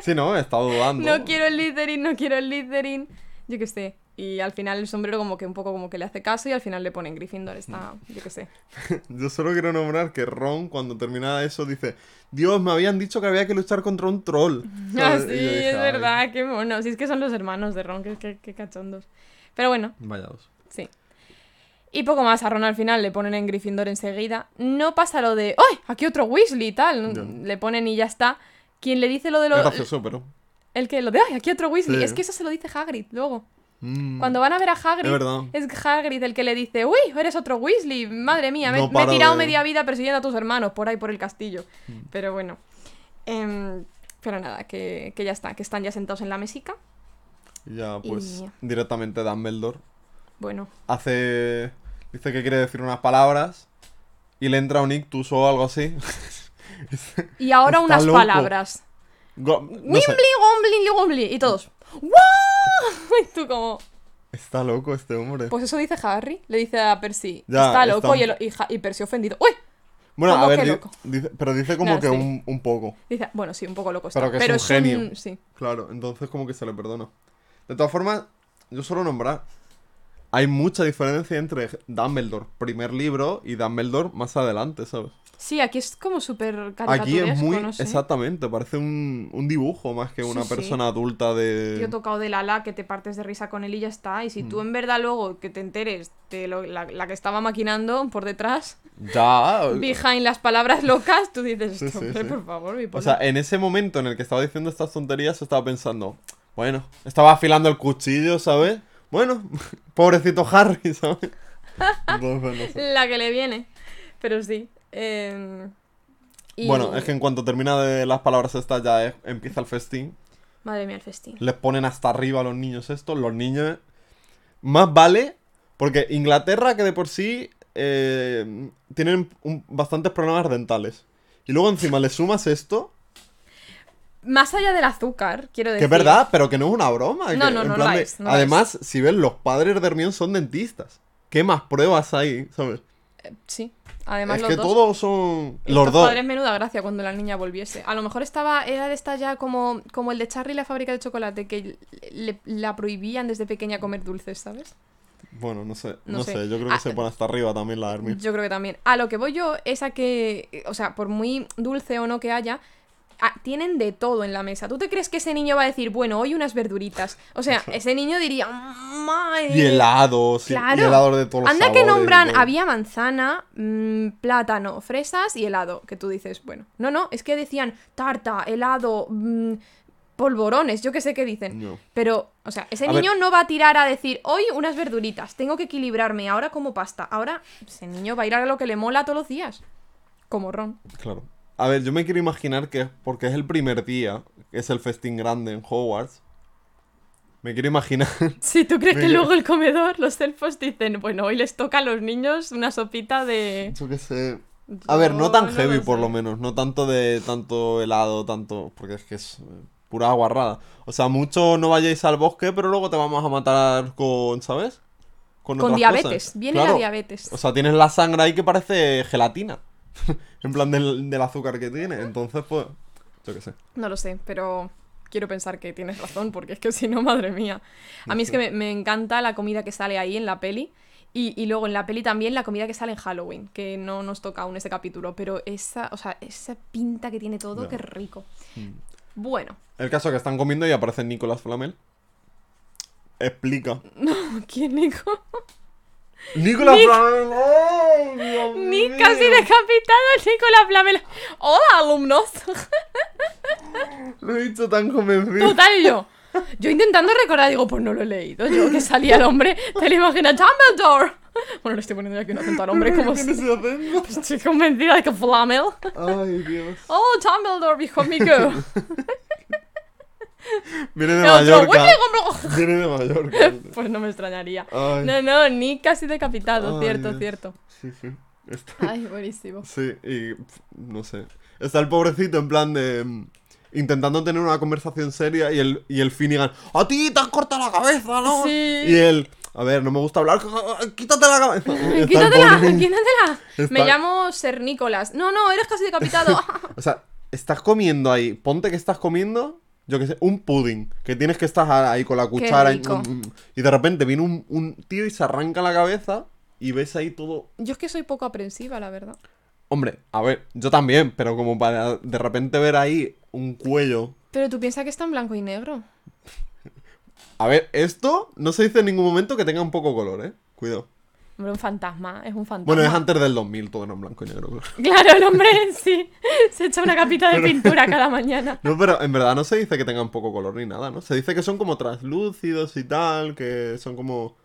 Sí, no, he estado dudando. No quiero el Slytherin, no quiero el Slytherin. Yo qué sé. Y al final el sombrero como que un poco como que le hace caso y al final le ponen Gryffindor. Está, yo qué sé. Yo solo quiero nombrar que Ron, cuando termina eso, dice: Dios, me habían dicho que había que luchar contra un troll. Ah, sí, dije, es "Ay, verdad, qué mono. Si es que son los hermanos de Ron, qué, qué- qué cachondos. Pero bueno, Vaya dos. sí. Y poco más, a Ron al final le ponen en Gryffindor enseguida. No pasa lo de, ¡ay! Aquí otro Weasley y tal. Le ponen y ya está. Quien le dice lo de Es lo... gracioso, pero. El que lo de, ¡ay! Aquí otro Weasley. Sí. Es que eso se lo dice Hagrid luego. Mm, Cuando van a ver a Hagrid, Es verdad. es Hagrid el que le dice, uy, eres otro Weasley, madre mía, me, No me he tirado de- media vida persiguiendo a tus hermanos por ahí por el castillo. Mm. Pero bueno. Em, pero nada, que, que ya está, que están ya sentados en la mesica. Ya, pues Y- directamente Dumbledore Bueno, hace. Dice que quiere decir unas palabras y le entra un ictus o algo así. y ahora Está unas loco. palabras. Go- no Wimbly, Gombly, Gombly. Y todos, ¡Wow! Y tú como, Está loco este hombre. pues eso dice Harry, le dice a Percy, Ya, está loco, está- y, el- y Ja- y Percy ofendido. ¡Uy! bueno, ¿cómo a ver, di- dice- pero dice como No, que sí. un, un poco. Dice, bueno, sí, un poco loco está. Pero que es un genio. sí. Claro, entonces como que se le perdona. De todas formas, yo solo nombrar. Hay mucha diferencia entre Dumbledore primer libro y Dumbledore más adelante, ¿sabes? Sí, aquí es como súper Aquí es muy... no sé. Exactamente, parece un, un dibujo más que Sí, una sí. persona adulta de... Tío tocado del ala que te partes de risa con él y ya está. Y si Mm. tú en verdad luego que te enteres de lo- la, la que estaba maquinando por detrás, Ya... behind las palabras locas, tú dices, Sí, sí, sí. por favor, mi O polo". sea, en ese momento en el que estaba diciendo estas tonterías, estaba pensando, bueno, estaba afilando el cuchillo, ¿sabes? Bueno, pobrecito Harry, ¿sabes? Entonces, no sé. La que le viene. Pero sí. em, y- Bueno, es que en cuanto termina de las palabras estas ya es- empieza el festín. Madre mía, el festín. Les ponen hasta arriba a los niños estos. Los niños... Más vale, porque Inglaterra que de por sí eh, tienen un- bastantes problemas dentales. Y luego encima le sumas esto, Más allá del azúcar, quiero que decir. es verdad, pero que no es una broma. No, que no, no la de- es, no Además, si ves, los padres de Hermione son dentistas. ¿Qué más pruebas hay, sabes? Eh, sí. Además, es los que dos. todos son... Los dos. padres menuda gracia cuando la niña volviese. A lo mejor estaba, era de esta ya como, como el de Charlie y la fábrica de chocolate, que le- la prohibían desde pequeña comer dulces, ¿sabes? Bueno, no sé. No No, sé. sé. Yo creo que Ah, se pone hasta arriba también la Hermione. Yo creo que también. A lo que voy yo es a que, o sea, por muy dulce o no que haya, ah, tienen de todo en la mesa. ¿Tú te crees que ese niño va a decir, bueno, hoy unas verduritas? O sea, ese niño diría, "Mae". Y helados. y- Claro. Y helados de todos los Anda que sabores nombran, había manzana, mm, plátano, fresas y helado. Que tú dices, bueno, no, no, es que decían tarta, helado, mm, polvorones, yo que sé qué dicen. No. Pero, o sea, ese A ver. niño no va a tirar a decir, hoy unas verduritas, tengo que equilibrarme, ahora como pasta. Ahora, ese niño va a ir a lo que le mola todos los días. Como Ron. Claro. A ver, yo me quiero imaginar que porque es el primer día, que es el festín grande en Hogwarts. Me quiero imaginar. Si tú crees que luego el comedor, los elfos dicen, bueno, hoy les toca a los niños una sopita de... Yo qué sé. A ver, no Yo tan no heavy lo por lo menos. No tanto de tanto helado, tanto. Porque es que es eh, pura guarrada. O sea, mucho no vayáis al bosque, pero luego te vamos a matar con. ¿Sabes? Con otras diabetes, cosas. viene Claro. la diabetes. O sea, tienes la sangre ahí que parece gelatina. en plan del, del azúcar que tiene. Entonces, pues. Yo qué sé. No lo sé, pero quiero pensar que tienes razón, porque es que si no, madre mía. A mí es que me, me encanta la comida que sale ahí en la peli. Y, y luego en la peli también la comida que sale en Halloween, que no nos toca aún ese capítulo, pero esa, o sea, esa pinta que tiene todo, qué rico. Mm. Bueno, El caso es que están comiendo y aparece Nicolás Flamel. Explica. ¿quién Nico? ¡Nicolás Nic- Flamel! ¡Ay, Dios Ni mío! casi decapitado Nicolás Flamel. ¡Hola, alumnos! Lo he dicho tan convencido. Total, yo. Yo intentando recordar, digo, pues no lo he leído. Yo que salía el hombre, te lo imaginas, Dumbledore. Bueno, le estoy poniendo aquí un acento al hombre como ¿Tiene si... acento? Estoy convencida de que Flamel. Ay, Dios. Oh, Dumbledore, hijo amigo. Viene de Mallorca. Viene de Mallorca. Pues no me extrañaría. Ay. No, no, ni casi decapitado, Ay, cierto, Dios. cierto. Sí, sí. Está- Ay, buenísimo. Sí, y no sé. Está el pobrecito en plan de. mm, Intentando tener una conversación seria y el, y el Finnegan. ¡A ti te has cortado la cabeza, no! Sí. Y él. A ver, no me gusta hablar. ¡Quítate la cabeza! Quítatela, quítatela. Me llamo Ser Nicolás. No, no, eres casi decapitado. O sea, estás comiendo ahí, ponte que estás comiendo, yo qué sé, un pudding, que tienes que estar ahí con la cuchara y, rico. mm, mm, y de repente viene un, un tío y se arranca la cabeza y ves ahí todo... Yo es que soy poco aprensiva, la verdad. Hombre, a ver, yo también, pero como para de repente ver ahí un cuello... Pero tú piensas que está en blanco y negro. A ver, esto no se dice en ningún momento que tenga un poco color, ¿eh? Cuidado. Hombre, un fantasma, es un fantasma. Bueno, es antes del 2000, todo era en blanco y negro. claro. Claro, el hombre sí. Se echa una capita de pintura cada mañana. No, pero en verdad no se dice que tengan poco color ni nada, ¿no? Se dice que son como translúcidos y tal, que son como...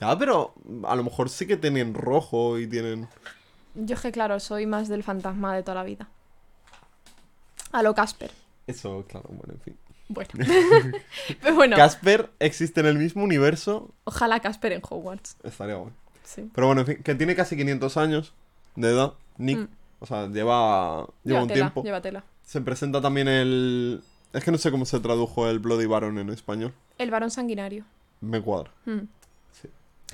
Ya, pero a lo mejor sí que tienen rojo y tienen... Yo es que, claro, soy más del fantasma de toda la vida. A lo Casper. Eso, claro, bueno, en fin. Bueno. Pero bueno, Casper existe en el mismo universo, ojalá Casper en Hogwarts. estaría bueno. Sí. Pero bueno, en fin, que tiene casi 500 años de edad, Nick. Mm. O sea, lleva, lleva un tiempo. llévatela. Se presenta también el... Es que no sé cómo se tradujo el Bloody Baron en español. El varón sanguinario. Me cuadra. Mm.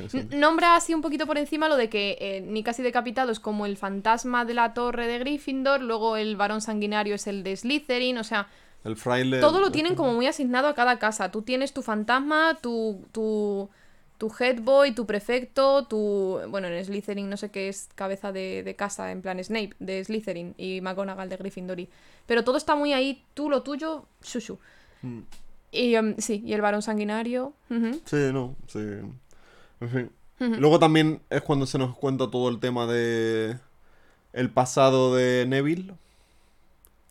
Sí. Nombra así un poquito por encima lo de que eh, Nick así decapitado es como el fantasma de la torre de Gryffindor, luego el varón sanguinario es el de Slytherin, o sea, El fraile... todo lo tienen como muy asignado a cada casa. Tú tienes tu fantasma, tu, tu, tu headboy, tu prefecto, tu... Bueno, en Slytherin no sé qué es cabeza de, de casa, en plan Snape, de Slytherin, y McGonagall de Gryffindor. Pero todo está muy ahí, tú lo tuyo, shushu. Mm. Y em, sí, y el varón sanguinario. Sí, no, sí. En fin. Luego también es cuando se nos cuenta todo el tema de... El pasado de Neville.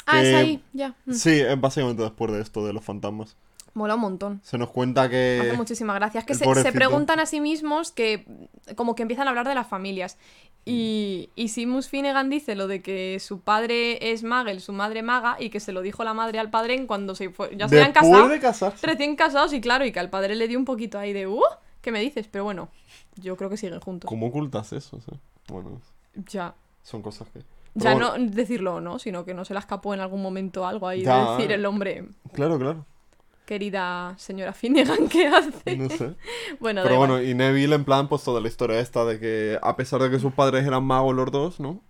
Ah, es ahí, ya. mm. Sí, es básicamente después de esto de los fantasmas. Mola un montón. Se nos cuenta Hace que... muchísimas gracias. Que se, se preguntan a sí mismos que como que empiezan a hablar de las familias. Y, y Simus Finnegan dice lo de que su padre es Magel, su madre maga, y que se lo dijo la madre al padre en cuando se fue. Ya se habían casado. de casarse. Recién casados, y claro, y que al padre le dio un poquito ahí de, uh, ¿qué me dices? Pero bueno, yo creo que siguen juntos. ¿Cómo ocultas eso? O sea, bueno, Ya. son cosas que... Ya bueno, no decirlo, ¿no? Sino que no se le escapó en algún momento algo ahí Ya. de decir el hombre, Claro, claro. Querida señora Finnegan, ¿qué hace? No sé. Bueno, Pero igual. bueno, y Neville en plan, pues toda la historia esta de que a pesar de que sus padres eran magos los dos, ¿no?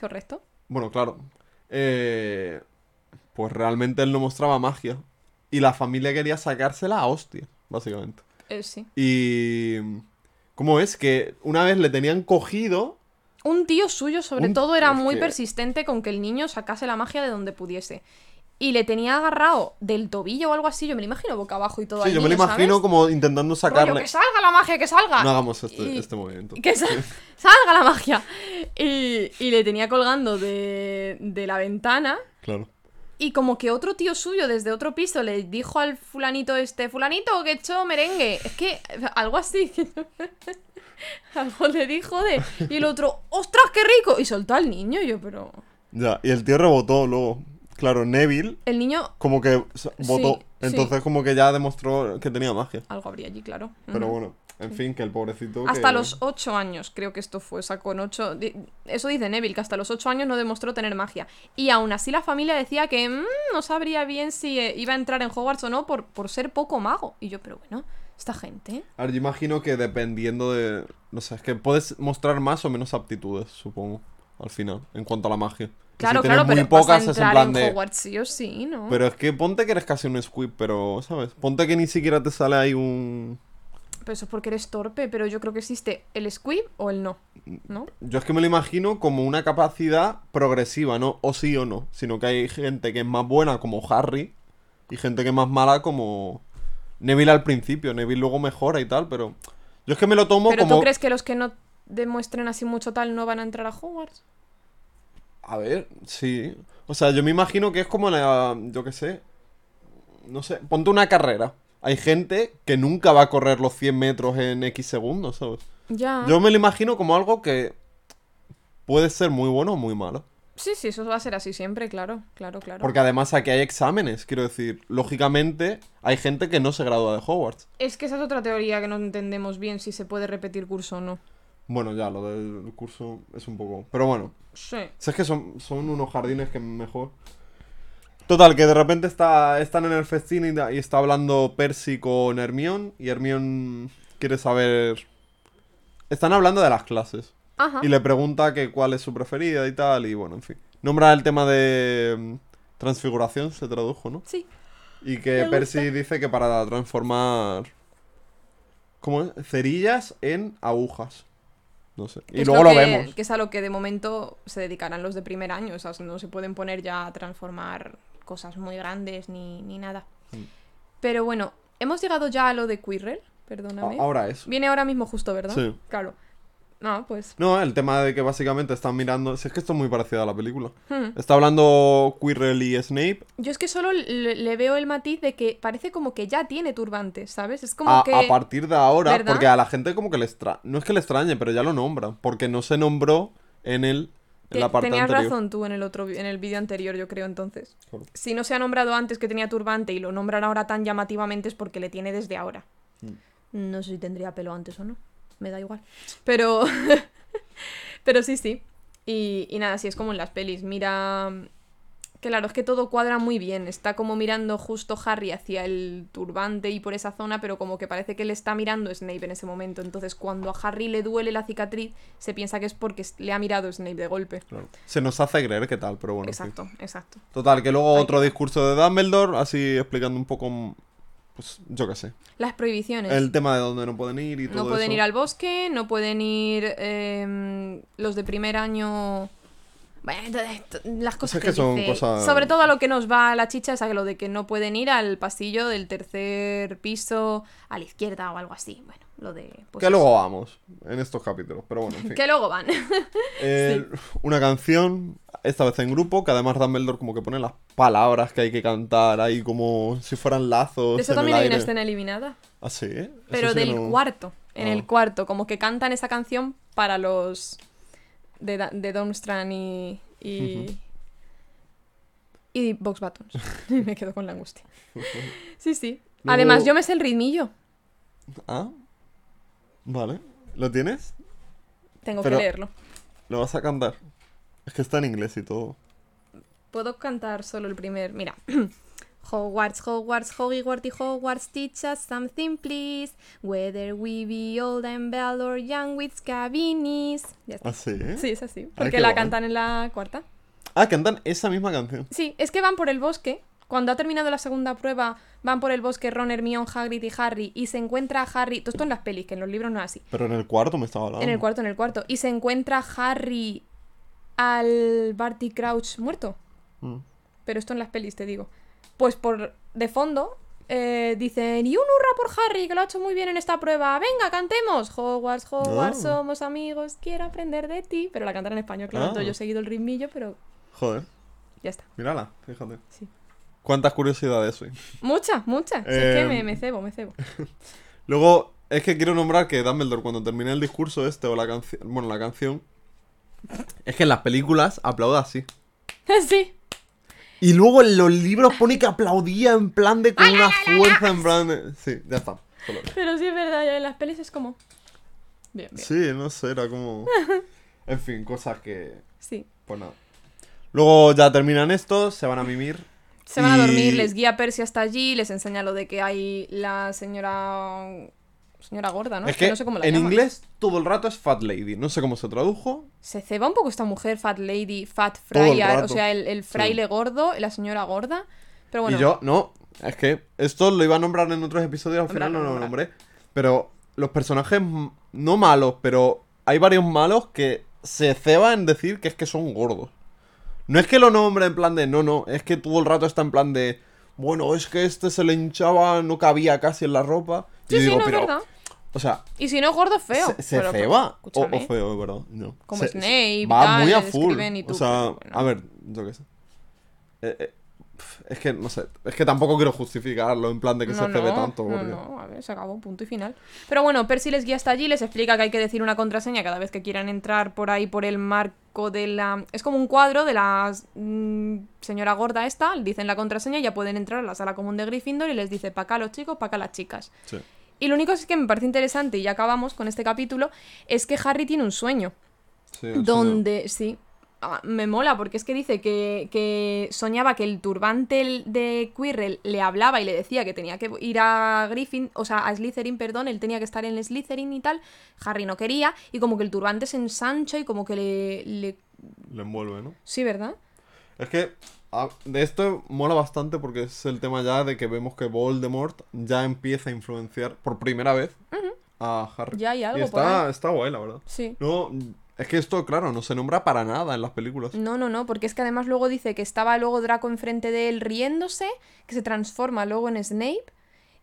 Correcto. Bueno, claro. eh, pues realmente él no mostraba magia. Y la familia quería sacársela a hostia, básicamente. Eh, sí. Y... ¿Cómo es? Que una vez le tenían cogido... Un tío suyo, sobre Un- todo, era muy persistente con que el niño sacase la magia de donde pudiese. Y le tenía agarrado del tobillo o algo así, yo me lo imagino boca abajo y todo. Sí, yo me lo imagino ¿sabes? como intentando Rollo, sacarle... que salga la magia, que salga. No hagamos este, Y- este movimiento. Que sal- salga la magia. Y, y le tenía colgando de, de la ventana. Claro. Y como que otro tío suyo desde otro piso le dijo al fulanito este, fulanito que hecho merengue. Es que algo así. algo le dijo de... Y el otro, ostras, qué rico. Y soltó al niño. Y yo, pero... Ya, y el tío rebotó luego. Claro, Neville El niño... como que votó. Sí, Entonces como que ya demostró que tenía magia. Algo habría allí, claro. Pero bueno, en fin, que el pobrecito... Hasta que- los 8 años, creo que esto fue, o sea, con 8... Eso dice Neville, que hasta los 8 años no demostró tener magia. Y aún así la familia decía que mm, no sabría bien si eh, iba a entrar en Hogwarts o no por, por ser poco mago. Y yo, pero bueno, esta gente... A ver, yo imagino que dependiendo de... No sé, es que puedes mostrar más o menos aptitudes, supongo, al final, en cuanto a la magia. Claro, si claro, muy pero pocas vas a es en plan en, de... Hogwarts sí o sí, ¿no? Pero es que ponte que eres casi un squib, pero, ¿sabes? Ponte que ni siquiera te sale ahí un... Pero eso es porque eres torpe, pero yo creo que existe el squib o el no, ¿no? Yo es que me lo imagino como una capacidad progresiva, ¿no? O sí o no. Sino que hay gente que es más buena como Harry y gente que es más mala como Neville al principio. Neville luego mejora y tal, pero... Yo es que me lo tomo Pero como... ¿tú crees que los que no demuestren así mucho tal no van a entrar a Hogwarts? A ver, sí. O sea, yo me imagino que es como la... Yo qué sé. No sé. Ponte una carrera. Hay gente que nunca va a correr los 100 metros en X segundos, ¿sabes? Ya. Yo me lo imagino como algo que puede ser muy bueno o muy malo. Sí, sí, eso va a ser así siempre, claro, claro, claro. Porque además aquí hay exámenes, quiero decir. Lógicamente, hay gente que no se gradúa de Hogwarts. Es que esa es otra teoría que no entendemos bien si se puede repetir curso o no. Bueno, ya, lo del curso es un poco... Pero bueno, Sí. si es que son, son unos jardines que mejor... Total, que de repente está, están en el festín y, está hablando Percy con Hermione. Y Hermione quiere saber... Están hablando de las clases. Ajá. Y le pregunta que cuál es su preferida y tal. Y bueno, en fin. Nombra el tema de mm, transfiguración, se tradujo, ¿no? Sí. Y que Me Percy gusta. dice que para transformar. ¿Cómo es? Cerillas en agujas. No sé. que Y luego lo, que- vemos. Que es a lo que de momento se dedicarán los de primer año. O sea, no se pueden poner ya a transformar cosas muy grandes ni, ni nada. Mm. Pero bueno, hemos llegado ya a lo de Quirrell. Perdóname. Ahora es. Viene ahora mismo justo, ¿verdad? Sí. Claro. No, pues. No, el tema de que básicamente están mirando. Si es que esto es muy parecido a la película. hmm. Está hablando Quirrell y Snape. Yo es que solo le, le veo el matiz de que parece como que ya tiene turbantes, ¿sabes? Es como A, que. a partir de ahora, ¿Verdad? porque a la gente como que le extraña. No es que le extrañe, pero ya lo nombran. Porque no se nombró en el. En Te- la parte tenías anterior. razón tú en el otro en el vídeo anterior, yo creo entonces. Claro. Si no se ha nombrado antes que tenía turbante y lo nombran ahora tan llamativamente es porque le tiene desde ahora. Mm. No sé si tendría pelo antes o no. Me da igual. Pero. Pero sí, sí. Y, y nada, sí, es como en las pelis. Mira. Claro, es que todo cuadra muy bien. Está como mirando justo Harry hacia el turbante y por esa zona, pero como que parece que le está mirando Snape en ese momento. Entonces, cuando a Harry le duele la cicatriz, se piensa que es porque le ha mirado Snape de golpe. Claro. Se nos hace creer que tal, pero bueno. sí. exacto, exacto. Total, que luego Hay otro que- discurso de Dumbledore, así explicando un poco. Pues yo qué sé. Las prohibiciones. El tema de dónde no pueden ir y todo No pueden eso. ir al bosque, no pueden ir em, los de primer año. Bueno, las cosas es que son dice. cosas- Sobre todo a lo que nos va la chicha es a lo de que no pueden ir al pasillo del tercer piso a la izquierda o algo así. Bueno, lo de. pues que luego vamos en estos capítulos, pero bueno, en fin. Que luego van. Eh, Una canción, esta vez en grupo, que además Dumbledore como que pone las palabras que hay que cantar ahí como si fueran lazos. De eso en también el hay una escena eliminada. Ah, sí. Eso Pero sí del no- cuarto. En Ah. el cuarto. Como que cantan esa canción para los. de, de Durmstrang y. y. y Box Buttons. me quedo con la angustia. Sí, sí. Luego- Además, yo me sé el ritmillo. Ah, vale. ¿Lo tienes? Tengo Pero- que leerlo. ¿Lo vas a cantar? Es que está en inglés y todo. Puedo cantar solo el primer. Mira. Hogwarts, Hogwarts, Hogwarts y Hogwarts, teach us something, please. Whether we be old and bell or young with scabinis. Ya está. Ah, sí. Sí, es así. Ay, Porque qué la guay. cantan en la cuarta. Ah, cantan esa misma canción. Sí, es que van por el bosque. Cuando ha terminado la segunda prueba, van por el bosque Ron, Hermione, Hagrid y Harry. Y se encuentra Harry. Todo esto en las pelis, que en los libros no es así. Pero en el cuarto me estaba hablando. En el cuarto, en el cuarto. Y se encuentra Harry al Barty Crouch muerto. Mm. Pero esto en las pelis, te digo. Pues por de fondo eh, dicen, y un hurra por Harry, que lo ha hecho muy bien en esta prueba. Venga, cantemos. Hogwarts, Hogwarts, Ah. somos amigos, quiero aprender de ti. Pero la cantan en español, claro. Ah. yo he seguido el ritmillo, pero Joder, ya está. mírala, fíjate. Sí. Cuántas curiosidades hoy. Muchas, muchas. Si es que Em, me, me cebo, me cebo. Luego, es que quiero nombrar que Dumbledore, cuando termine el discurso este o la canción. Bueno, la canción. Es que en las películas aplaude así. sí. Y luego en los libros pone que aplaudía en plan de con una fuerza, en plan de. Sí, ya está. Pero sí es verdad, ya en las pelis es como. Bien, bien. Sí, no sé, era como. En fin, cosas que. Sí. Pues nada. Luego ya terminan esto, se van a mimir. Se van a dormir, les guía Percy hasta allí, les enseña lo de que hay la señora. Señora gorda, ¿no? es que, no sé cómo la en llaman. inglés todo el rato es Fat Lady. No sé cómo se tradujo. Se ceba un poco esta mujer, Fat Lady, Fat Friar, o sea, el, el fraile gordo, la señora gorda. Pero bueno, Y yo, no, es que esto lo iba a nombrar en otros episodios, al final no lo nombré. Pero los personajes, no malos, pero hay varios malos que se ceba en decir que es que son gordos. No es que lo nombre en plan de, no, no, es que todo el rato está en plan de, bueno, es que este se le hinchaba, no cabía casi en la ropa. Y sí, yo sí, digo, no es pero, verdad. o sea, Y si no, gordo, feo. ¿se, se Pero, ceba? O, feo, de verdad, no. Como Se- Snape y Va tal, muy a full. y tú, o sea, bueno. a ver, yo qué sé. Eh, eh, es que, no sé, es que tampoco quiero justificarlo en plan de que se cebe tanto. No, porque- no, a ver, se acabó, punto y final. Pero bueno, Percy les guía hasta allí, les explica que hay que decir una contraseña cada vez que quieran entrar por ahí por el marco de la... Es como un cuadro de la mm, señora gorda esta, dicen la contraseña y ya pueden entrar a la sala común de Gryffindor y les dice pa' acá los chicos, pa' acá las chicas. Sí. Y lo único es que me parece interesante, y ya acabamos con este capítulo, es que Harry tiene un sueño. Sí, Donde, sí, me mola porque es que dice que, que soñaba que el turbante de Quirrell le hablaba y le decía que tenía que ir a Griffin, o sea, a Slytherin, perdón, él tenía que estar en Slytherin y tal. Harry no quería y como que el turbante se ensancha y como que le... le... Le envuelve, ¿no? Sí, ¿verdad? Es que a- de esto mola bastante porque es el tema ya de que vemos que Voldemort ya empieza a influenciar por primera vez a Harry. Ya hay algo y por está, ahí. está guay, la verdad. Sí. No, es que esto, claro, no se nombra para nada en las películas. No, no, no, porque es que además luego dice que estaba luego Draco enfrente de él riéndose, que se transforma luego en Snape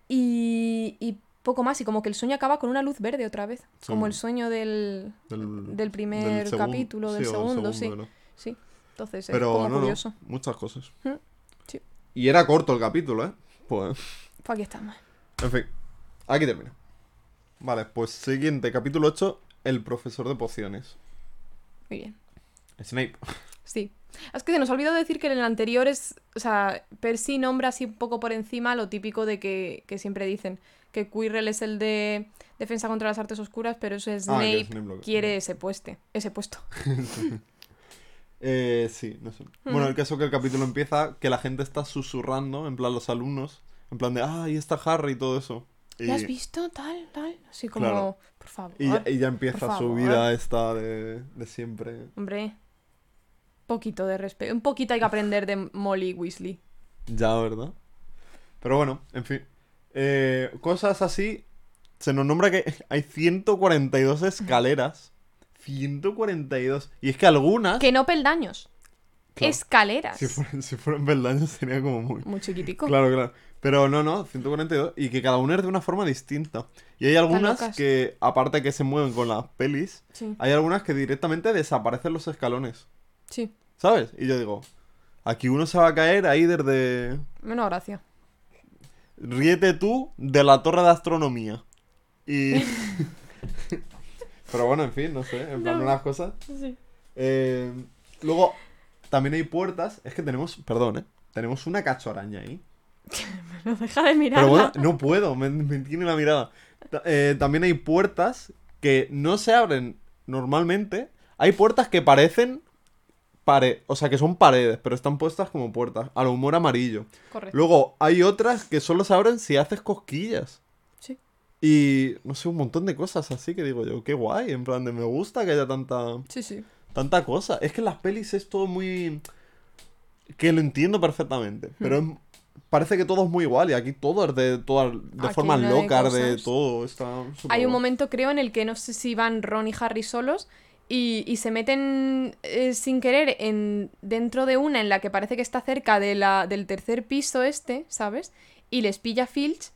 y, y poco más, y como que el sueño acaba con una luz verde otra vez, Sí. como el sueño del, Del, del primer segun- capítulo, del sí, segundo, sí. Sí, entonces es Pero como no, no, curioso. muchas cosas. Mm, sí. Y era corto el capítulo, ¿eh? Pues, Pues aquí estamos. en fin, aquí termina. Vale, pues siguiente, capítulo 8, el profesor de pociones. Muy bien. Snape. Sí. Es que se nos ha olvidado decir que en el anterior es. O sea, Percy nombra así un poco por encima lo típico de que, que siempre dicen. Que Quirrell es el de defensa contra las artes oscuras, pero eso es Ah, que Snape lo- quiere ese pueste, ese puesto. Eh, sí, no sé. Bueno, el caso es que el capítulo empieza que la gente está susurrando, en plan los alumnos, en plan de, ah, ahí está Harry y todo eso. Y, ¿Lo has visto? Tal, tal. Así como, Claro. Por favor. y ya, y ya empieza su favor. vida esta de, de siempre. Hombre. Poquito de respeto. Un poquito hay que aprender de Molly Weasley. Ya, ¿verdad? Pero bueno, en fin. Eh, cosas así. Se nos nombra que hay 142 escaleras. 142. Y es que algunas... Que no peldaños. Claro. Escaleras. Si fueran, si fueran peldaños sería como muy... Muy chiquitico. Claro, claro. Pero no, no, 142. Y que cada una es de una forma distinta. Y hay algunas que, aparte que se mueven con las pelis, Sí, hay algunas que directamente desaparecen los escalones. sí. ¿Sabes? Y yo digo, aquí uno se va a caer ahí desde... Menos gracia. Ríete tú de la torre de astronomía. Y... Pero bueno, en fin, no sé, en plan No. unas cosas. Sí. Eh, luego, también hay puertas. Es que tenemos, perdón, ¿eh? Tenemos una cachoraña ahí. No deja de mirarla. Pero bueno, no puedo, me, me tiene la mirada. Eh, también hay puertas que no se abren normalmente. Hay puertas que parecen pared, o sea, que son paredes, pero están puestas como puertas, a lo humor amarillo. Correcto. Luego hay otras que solo se abren si haces cosquillas. Sí. Y no sé, un montón de cosas así que digo yo, qué guay, en plan de me gusta que haya tanta Sí, sí. tanta cosa. Es que en las pelis es todo muy que lo entiendo perfectamente, pero Hmm. es- parece que todo es muy igual y aquí todo es de todas de formas no hay locas, de todo, está Hay un momento, creo, en el que no sé si van Ron y Harry solos y, y se meten eh, sin querer en, dentro de una en la que parece que está cerca de la, del tercer piso este, ¿sabes? Y les pilla Filch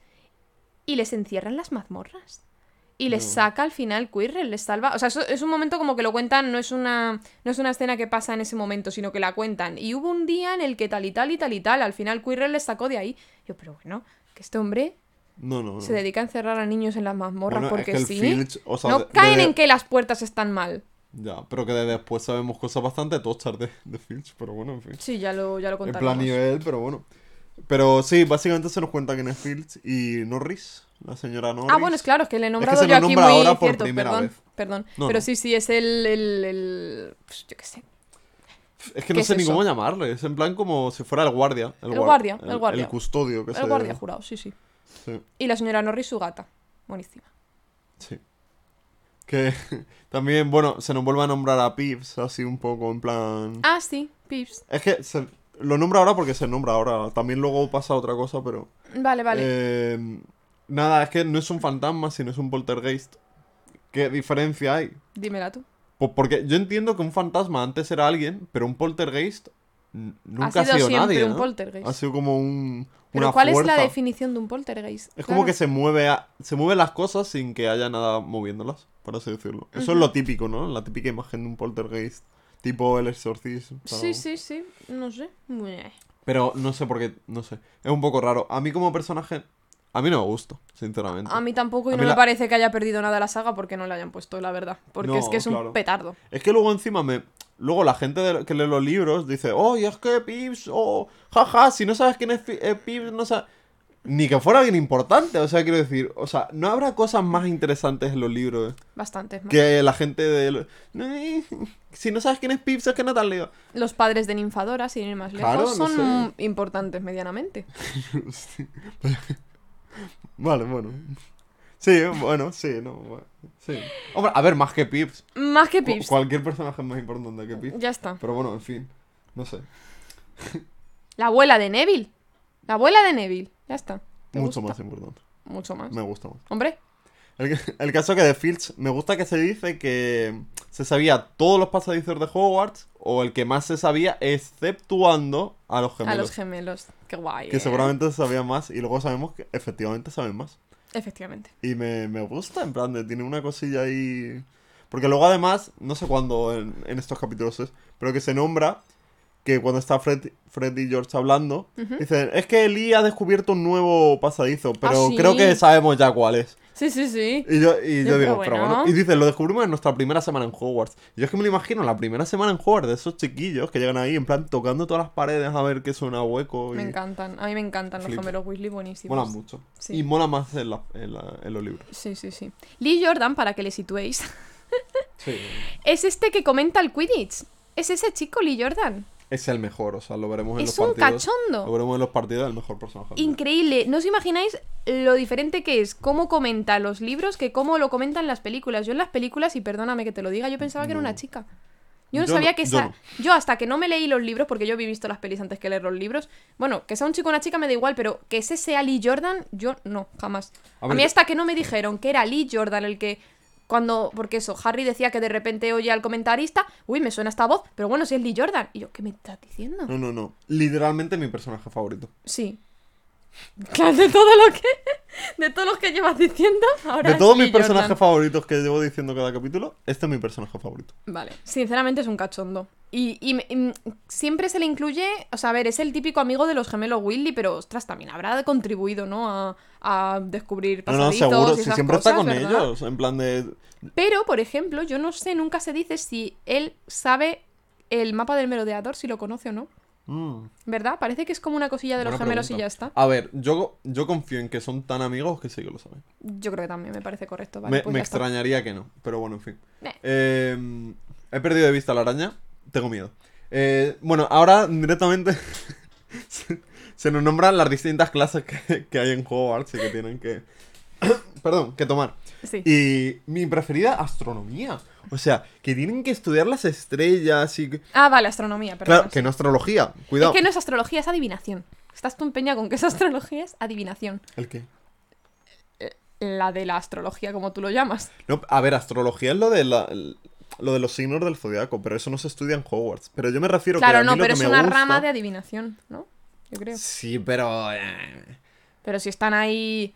y les encierra en las mazmorras. Y les No. saca al final Quirrell, les salva. O sea, eso es un momento como que lo cuentan, no es una no es una escena que pasa en ese momento, sino que la cuentan. Y hubo un día en el que tal y tal y tal y tal, al final Quirrell les sacó de ahí. Yo, pero bueno, que este hombre No, no, no. se dedica a encerrar a niños en las mazmorras Bueno, es porque que sí. Filch, o sea, no de- caen de- en que las puertas están mal. Ya, pero que de después sabemos cosas bastante tochas de, de Filch, pero bueno, en fin. Sí, ya lo, ya lo En contaremos. plan nivel, pero bueno. Pero sí, básicamente se nos cuenta quién es Filch y Norris, la señora Norris. Ah, bueno, es claro, es que le he nombrado se yo aquí muy ahora por cierto, primera perdón, vez. perdón. No, Pero no. sí, sí, es el, el, el- pues, yo qué sé. Es que ¿Qué no es sé ni cómo llamarle, es en plan como si fuera el guardia. El guar- guardia, el guardia. El custodio, que El se- guardia jurado, sí, sí. Sí, Y la señora Norris, su gata. Buenísima. sí. Que también, bueno, se nos vuelve a nombrar a Pips, así un poco en plan... Ah, sí, Pips. Es que se- lo nombra ahora porque se nombra ahora. También luego pasa otra cosa, pero... Vale, vale. Eh, nada, es que no es un fantasma, sino es un poltergeist. ¿Qué diferencia hay? Dímela tú. Pues porque yo entiendo que un fantasma antes era alguien, pero un poltergeist nunca ha sido, siempre nadie. un poltergeist. Ha sido como un. Pero ¿cuál es la definición de un poltergeist? Es como que se mueve a- se mueven las cosas sin que haya nada moviéndolas, por así decirlo. Eso es lo típico, ¿no? La típica imagen de un poltergeist. Tipo el exorcismo. Sí, sí, sí. No sé. Pero no sé por qué, no sé. Es un poco raro. A mí como personaje, a mí no me gusta, sinceramente. A mí tampoco y A no me la- parece que haya perdido nada la saga porque no la hayan puesto, la verdad. Porque No, es que es un petardo. Es que luego encima me... Luego la gente de- que lee los libros dice, oh, y es que Pips, oh, jaja, si no sabes quién es eh, Pips, no sabes... Ni que fuera alguien importante, o sea, quiero decir, o sea, no habrá cosas más interesantes en los libros Bastantes más. que la gente de... "Ay, Si no sabes quién es Pips, es que no te has leído. Los padres de Ninfadora, sin ir más lejos, Claro, no son sé. importantes medianamente. Vale, bueno. Sí, bueno, sí, no, bueno, sí. Hombre, a ver, más que Pips. Más que Pips. Cualquier personaje es más importante que Pips. Ya está. Pero bueno, en fin, no sé. La abuela de Neville. La abuela de Neville. Ya está. ¿Te Mucho gusta? más importante. Mucho más. Me gusta más. Hombre, El, el caso que de Filch, me gusta que se dice que se sabía todos los pasadizos de Hogwarts, o el que más se sabía, exceptuando a los a gemelos. los gemelos. Qué guay. que ¿eh? seguramente se sabía más, y luego sabemos que efectivamente saben más. Efectivamente. Y me, me gusta, en plan, de, tiene una cosilla ahí. Porque luego además, no sé cuándo en, en estos capítulos es, pero que se nombra que cuando está Fred, Fred y George hablando, dicen, es que Lee ha descubierto un nuevo pasadizo, pero ¿Ah, sí? creo que sabemos ya cuál es. Sí, sí, sí. Y yo, y yo digo, pero bueno. bueno. Y dice, lo descubrimos en nuestra primera semana en Hogwarts. Y yo es que me lo imagino, la primera semana en Hogwarts, de esos chiquillos que llegan ahí, en plan, tocando todas las paredes a ver qué suena hueco. Y... Me encantan. A mí me encantan los gemelos Weasley buenísimos. Mola mucho. Sí. Y mola más en, la- en la- en los libros. Sí, sí, sí. Lee Jordan, para que le situéis, Sí. es este que comenta el Quidditch. Es ese chico, Lee Jordan. Es el mejor, o sea, lo veremos en Es los un partidos. cachondo. Lo veremos en los partidos, el mejor personaje. Increíble. No os imagináis lo diferente que es cómo comenta los libros que cómo lo comentan las películas. Yo en las películas, y perdóname que te lo diga, yo pensaba que era una chica. Yo no Yo sabía no, que yo esa... no. Yo hasta que no me leí los libros, porque yo había visto las pelis antes que leer los libros. Bueno, que sea un chico o una chica me da igual, pero que ese sea Lee Jordan, yo no, jamás. A A, mí hasta que no me dijeron que era Lee Jordan el que... Cuando, porque eso, Harry decía que de repente oye al comentarista, uy, me suena esta voz, pero bueno, si es Lee Jordan. Y yo, ¿qué me estás diciendo? No, no, no. Literalmente mi personaje favorito. Sí. Claro, de todo lo que. De todos los que llevas diciendo, ahora De todos mis Lee personajes Jordan. favoritos que llevo diciendo cada capítulo, este es mi personaje favorito. Vale, sinceramente es un cachondo. Y, y siempre se le incluye, o sea, a ver, es el típico amigo de los gemelos Willy, pero ostras, también habrá contribuido, ¿no? A, a descubrir No, no, pasaditos seguro. y Si siempre está con ¿verdad? ellos. En plan de. Pero, por ejemplo, yo no sé, nunca se dice si él sabe el mapa del merodeador, si lo conoce o no. mm, ¿Verdad? Parece que es como una cosilla de los gemelos y ya está. A ver, yo, yo confío en que son tan amigos que sí que lo saben. Yo creo que también me parece correcto. Vale, me pues me ya está. extrañaría que no, pero bueno, en fin. Eh. Eh, he perdido de vista la araña, tengo miedo. Eh, bueno, ahora directamente se, nos nombran las distintas clases que, que hay en Hogwarts y que tienen que... Perdón, que tomar. Sí. Y mi preferida, astronomía. O sea, que tienen que estudiar las estrellas y... Ah, vale, astronomía, perdón. Claro, que no astrología, cuidado. Es que no es astrología, es adivinación. Estás tú empeñado con que es astrología, es adivinación. ¿El qué? La de la astrología, como tú lo llamas. No, a ver, astrología es lo de la... Lo de los signos del zodiaco, pero eso no se estudia en Hogwarts. Pero yo me refiero que a Claro, mí no, lo pero que es me una gusta- rama de adivinación, ¿no? Yo creo. Sí, pero... eh, Pero si están ahí.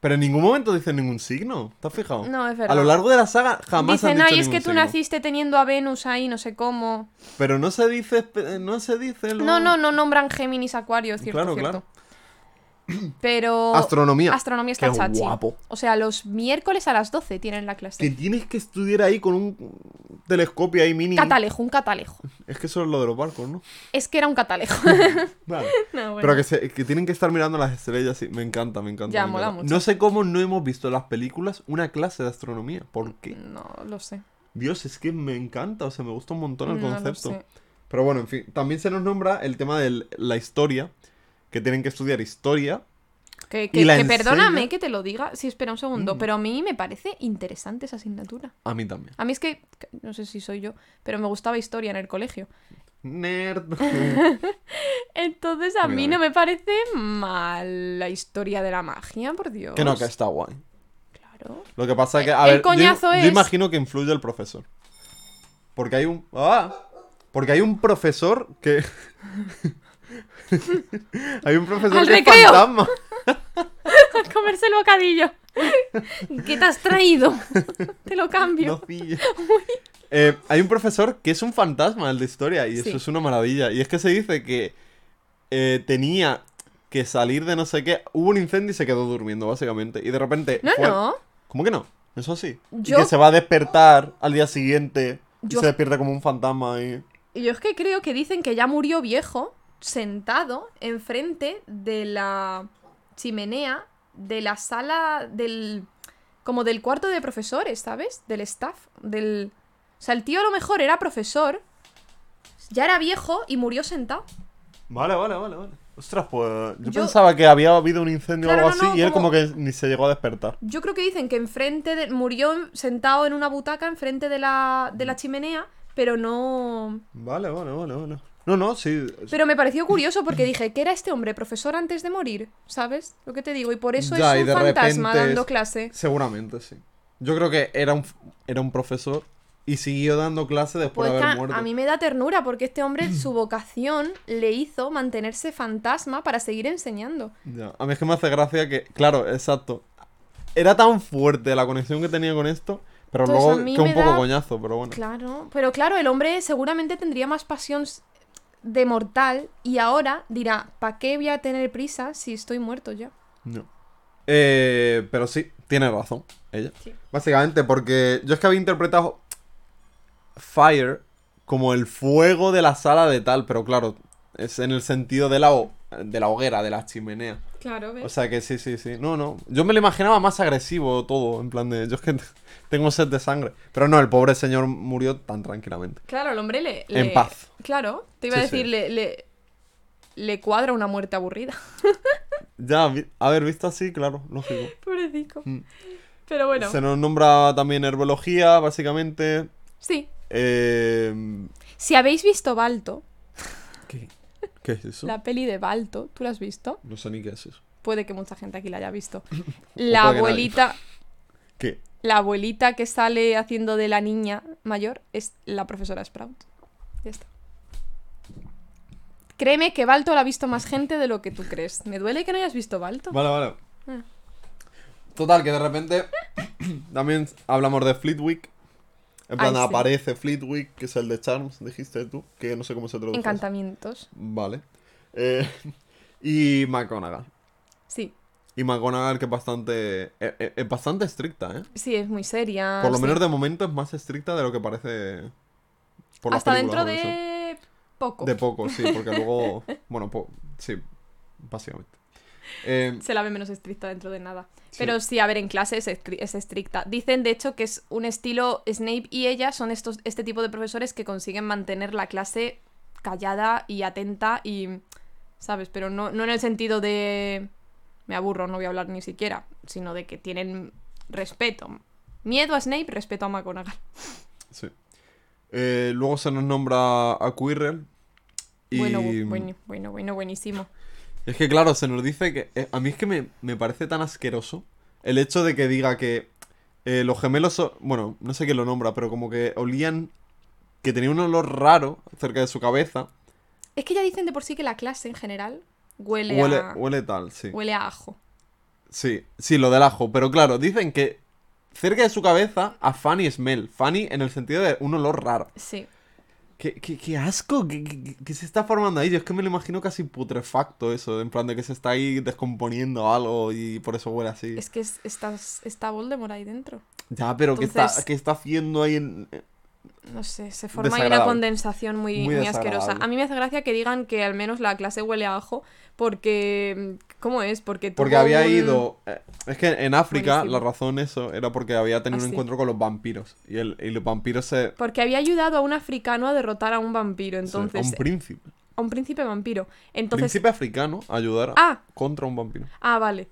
Pero en ningún momento dicen ningún signo. ¿Te has fijado? No, es verdad. A lo largo de la saga jamás han Dicen, dicho ay, es que tú signo". naciste teniendo a Venus ahí, no sé cómo. Pero no se dice... espe- No se dice lo... No, no, no nombran Géminis, Acuario, cierto, Claro, cierto. Pero. Astronomía. Astronomía está Qué chachi. guapo. O sea, los miércoles a las 12 tienen la clase. Que tienes que estudiar ahí con un telescopio ahí mini. Catalejo, un catalejo. Es que eso es lo de los barcos, ¿no? Es que era un catalejo. Vale. No, bueno. Pero que, se- que tienen que estar mirando las estrellas, sí. Me encanta, me encanta. Ya, me mola encanta. mucho. No sé cómo no hemos visto en las películas una clase de astronomía. ¿Por qué? No lo sé. Dios, es que me encanta, o sea, me gusta un montón el No concepto. sé. Pero bueno, en fin, también se nos nombra el tema de la historia, que tienen que estudiar historia. Que, Y que- la que enseña- perdóname que te lo diga. Sí, espera un segundo. Mm. Pero a mí me parece interesante esa asignatura. A mí también. A mí es que, no sé si soy yo, pero me gustaba historia en el colegio. Nerd. Entonces a mí no me parece mal la historia de la magia, por Dios. que no, que está guay. Claro. Lo que pasa es que, a El ver, yo- coñazo yo, es- imagino que influye el profesor. Porque hay un... ¡Ah! Porque hay un profesor que... hay un profesor ¡Al que es recreo! fantasma. A comerse el bocadillo. ¿Qué te has traído? te lo cambio. Eh, hay un profesor que es un fantasma, el de historia, y eso es una maravilla. Y es que se dice que eh, tenía que salir de no sé qué. Hubo un incendio y se quedó durmiendo, básicamente. Y de repente. No, fue- no. ¿Cómo que no? Eso sí. Yo- Y que se va a despertar al día siguiente. Y Yo- se despierta como un fantasma y. Y yo es que creo que dicen que ya murió viejo, sentado enfrente de la chimenea de la sala del. como del cuarto de profesores, ¿sabes? Del staff. Del. O sea, el tío a lo mejor era profesor, ya era viejo y murió sentado. Vale, vale, vale, vale. Ostras, pues. Yo, Yo- pensaba que había habido un incendio Claro, o algo no, así y él como- como que ni se llegó a despertar. Yo creo que dicen que enfrente de. murió sentado en una butaca enfrente de la, de la chimenea, pero no. Vale, vale, vale, vale. No, no, sí. Pero me pareció curioso porque dije, ¿qué era este hombre? ¿Profesor antes de morir? ¿Sabes? Lo que te digo. Y por eso Ya, es un fantasma dando es- clase. Seguramente, sí. Yo creo que era un, era un profesor y siguió dando clase después Pues de que haber a- muerto. a mí me da ternura porque este hombre, su vocación le hizo mantenerse fantasma para seguir enseñando. Ya, A mí es que me hace gracia que, claro, exacto. Era tan fuerte la conexión que tenía con esto, pero Pues luego que un poco da- coñazo, pero bueno. Claro, pero claro, el hombre seguramente tendría más pasión de mortal y ahora dirá, ¿para qué voy a tener prisa si estoy muerto ya? No. Eh, pero sí, tiene razón, ella. Sí. Básicamente, porque yo es que había interpretado Fire como el fuego de la sala de tal, pero claro, es en el sentido de la, ho- de la hoguera, de la chimenea. Claro, O sea que sí, sí, sí. No, no. Yo me lo imaginaba más agresivo todo, en plan de. Yo es que tengo sed de sangre. Pero no, el pobre señor murió tan tranquilamente. Claro, el hombre le... En le- paz. Claro, te iba a decir, sí. Le, le, le cuadra una muerte aburrida. Ya, haber visto así, claro, lógico. Pobrecito. Mm. Pero bueno, Se nos nombra también herbología, básicamente. sí. Eh, Si habéis visto Balto. ¿Qué es eso? la peli de Balto, ¿tú la has visto? No sé ni qué es eso. Puede que mucha gente aquí la haya visto. La abuelita, ¿Qué? la abuelita que sale haciendo de la niña mayor es la profesora Sprout. Ya está. Créeme que Balto la ha visto más gente de lo que tú crees. Me duele que no hayas visto Balto. Vale, vale. Ah. Total, que de repente también hablamos de Fleetwick. En plan, Ay, sí. aparece Fleetwick, que es el de Charms, dijiste tú, que no sé cómo se traduce. Encantamientos. Vale. Eh, y McGonagall. Sí, Y McGonagall que es bastante... eh, eh, Es, bastante estricta, ¿eh? sí, es muy seria. Por lo sí. menos de momento es más estricta de lo que parece... Por Hasta películas, dentro de poco. De poco, sí, porque luego... Bueno, po- sí, básicamente. Eh, Se la ve menos estricta dentro de nada. Sí. Pero sí, a ver, en clase es, es estricta. Dicen, de hecho, que es un estilo. Snape y ella son estos, este tipo de profesores que consiguen mantener la clase callada y atenta y. ¿Sabes? Pero no, no en el sentido de. Me aburro, no voy a hablar ni siquiera. Sino de que tienen respeto. Miedo a Snape, respeto a McGonagall. sí. Eh, luego se nos nombra a Quirrell. Y... Bueno, bueno, bueno, bueno, buenísimo. Es que claro, se nos dice que... eh, a mí es que me, me parece tan asqueroso el hecho de que diga que eh, los gemelos... son- bueno, no sé quién lo nombra, pero como que olían... Que tenía un olor raro cerca de su cabeza. Es que ya dicen de por sí que la clase en general huele, Huele, a. huele tal, sí. Huele a ajo. Sí, sí, lo del ajo. Pero claro, dicen que cerca de su cabeza a Fanny smell. Fanny en el sentido de un olor raro. Sí. ¿Qué, qué, qué asco? ¿Qué, qué- qué se está formando ahí? Yo es que me lo imagino casi putrefacto eso. En plan de que se está ahí descomponiendo algo y por eso huele así. Es que es- estás, está Voldemort ahí dentro. Ya, pero ¿qué, está, ¿qué está haciendo ahí en...? No sé, se forma ahí una condensación muy, Muy muy, asquerosa. A mí me hace gracia que digan que al menos la clase huele a ajo porque... ¿Cómo es? Porque Porque había un- ido... eh, es que en África Buenísimo. la razón eso era porque había tenido Ah, un sí. encuentro con los vampiros. Y, el, y los vampiros se... Porque había ayudado a un africano a derrotar a un vampiro, entonces... a un príncipe. a un príncipe vampiro. Entonces... príncipe africano a ayudar Ah, contra un vampiro. ah, vale.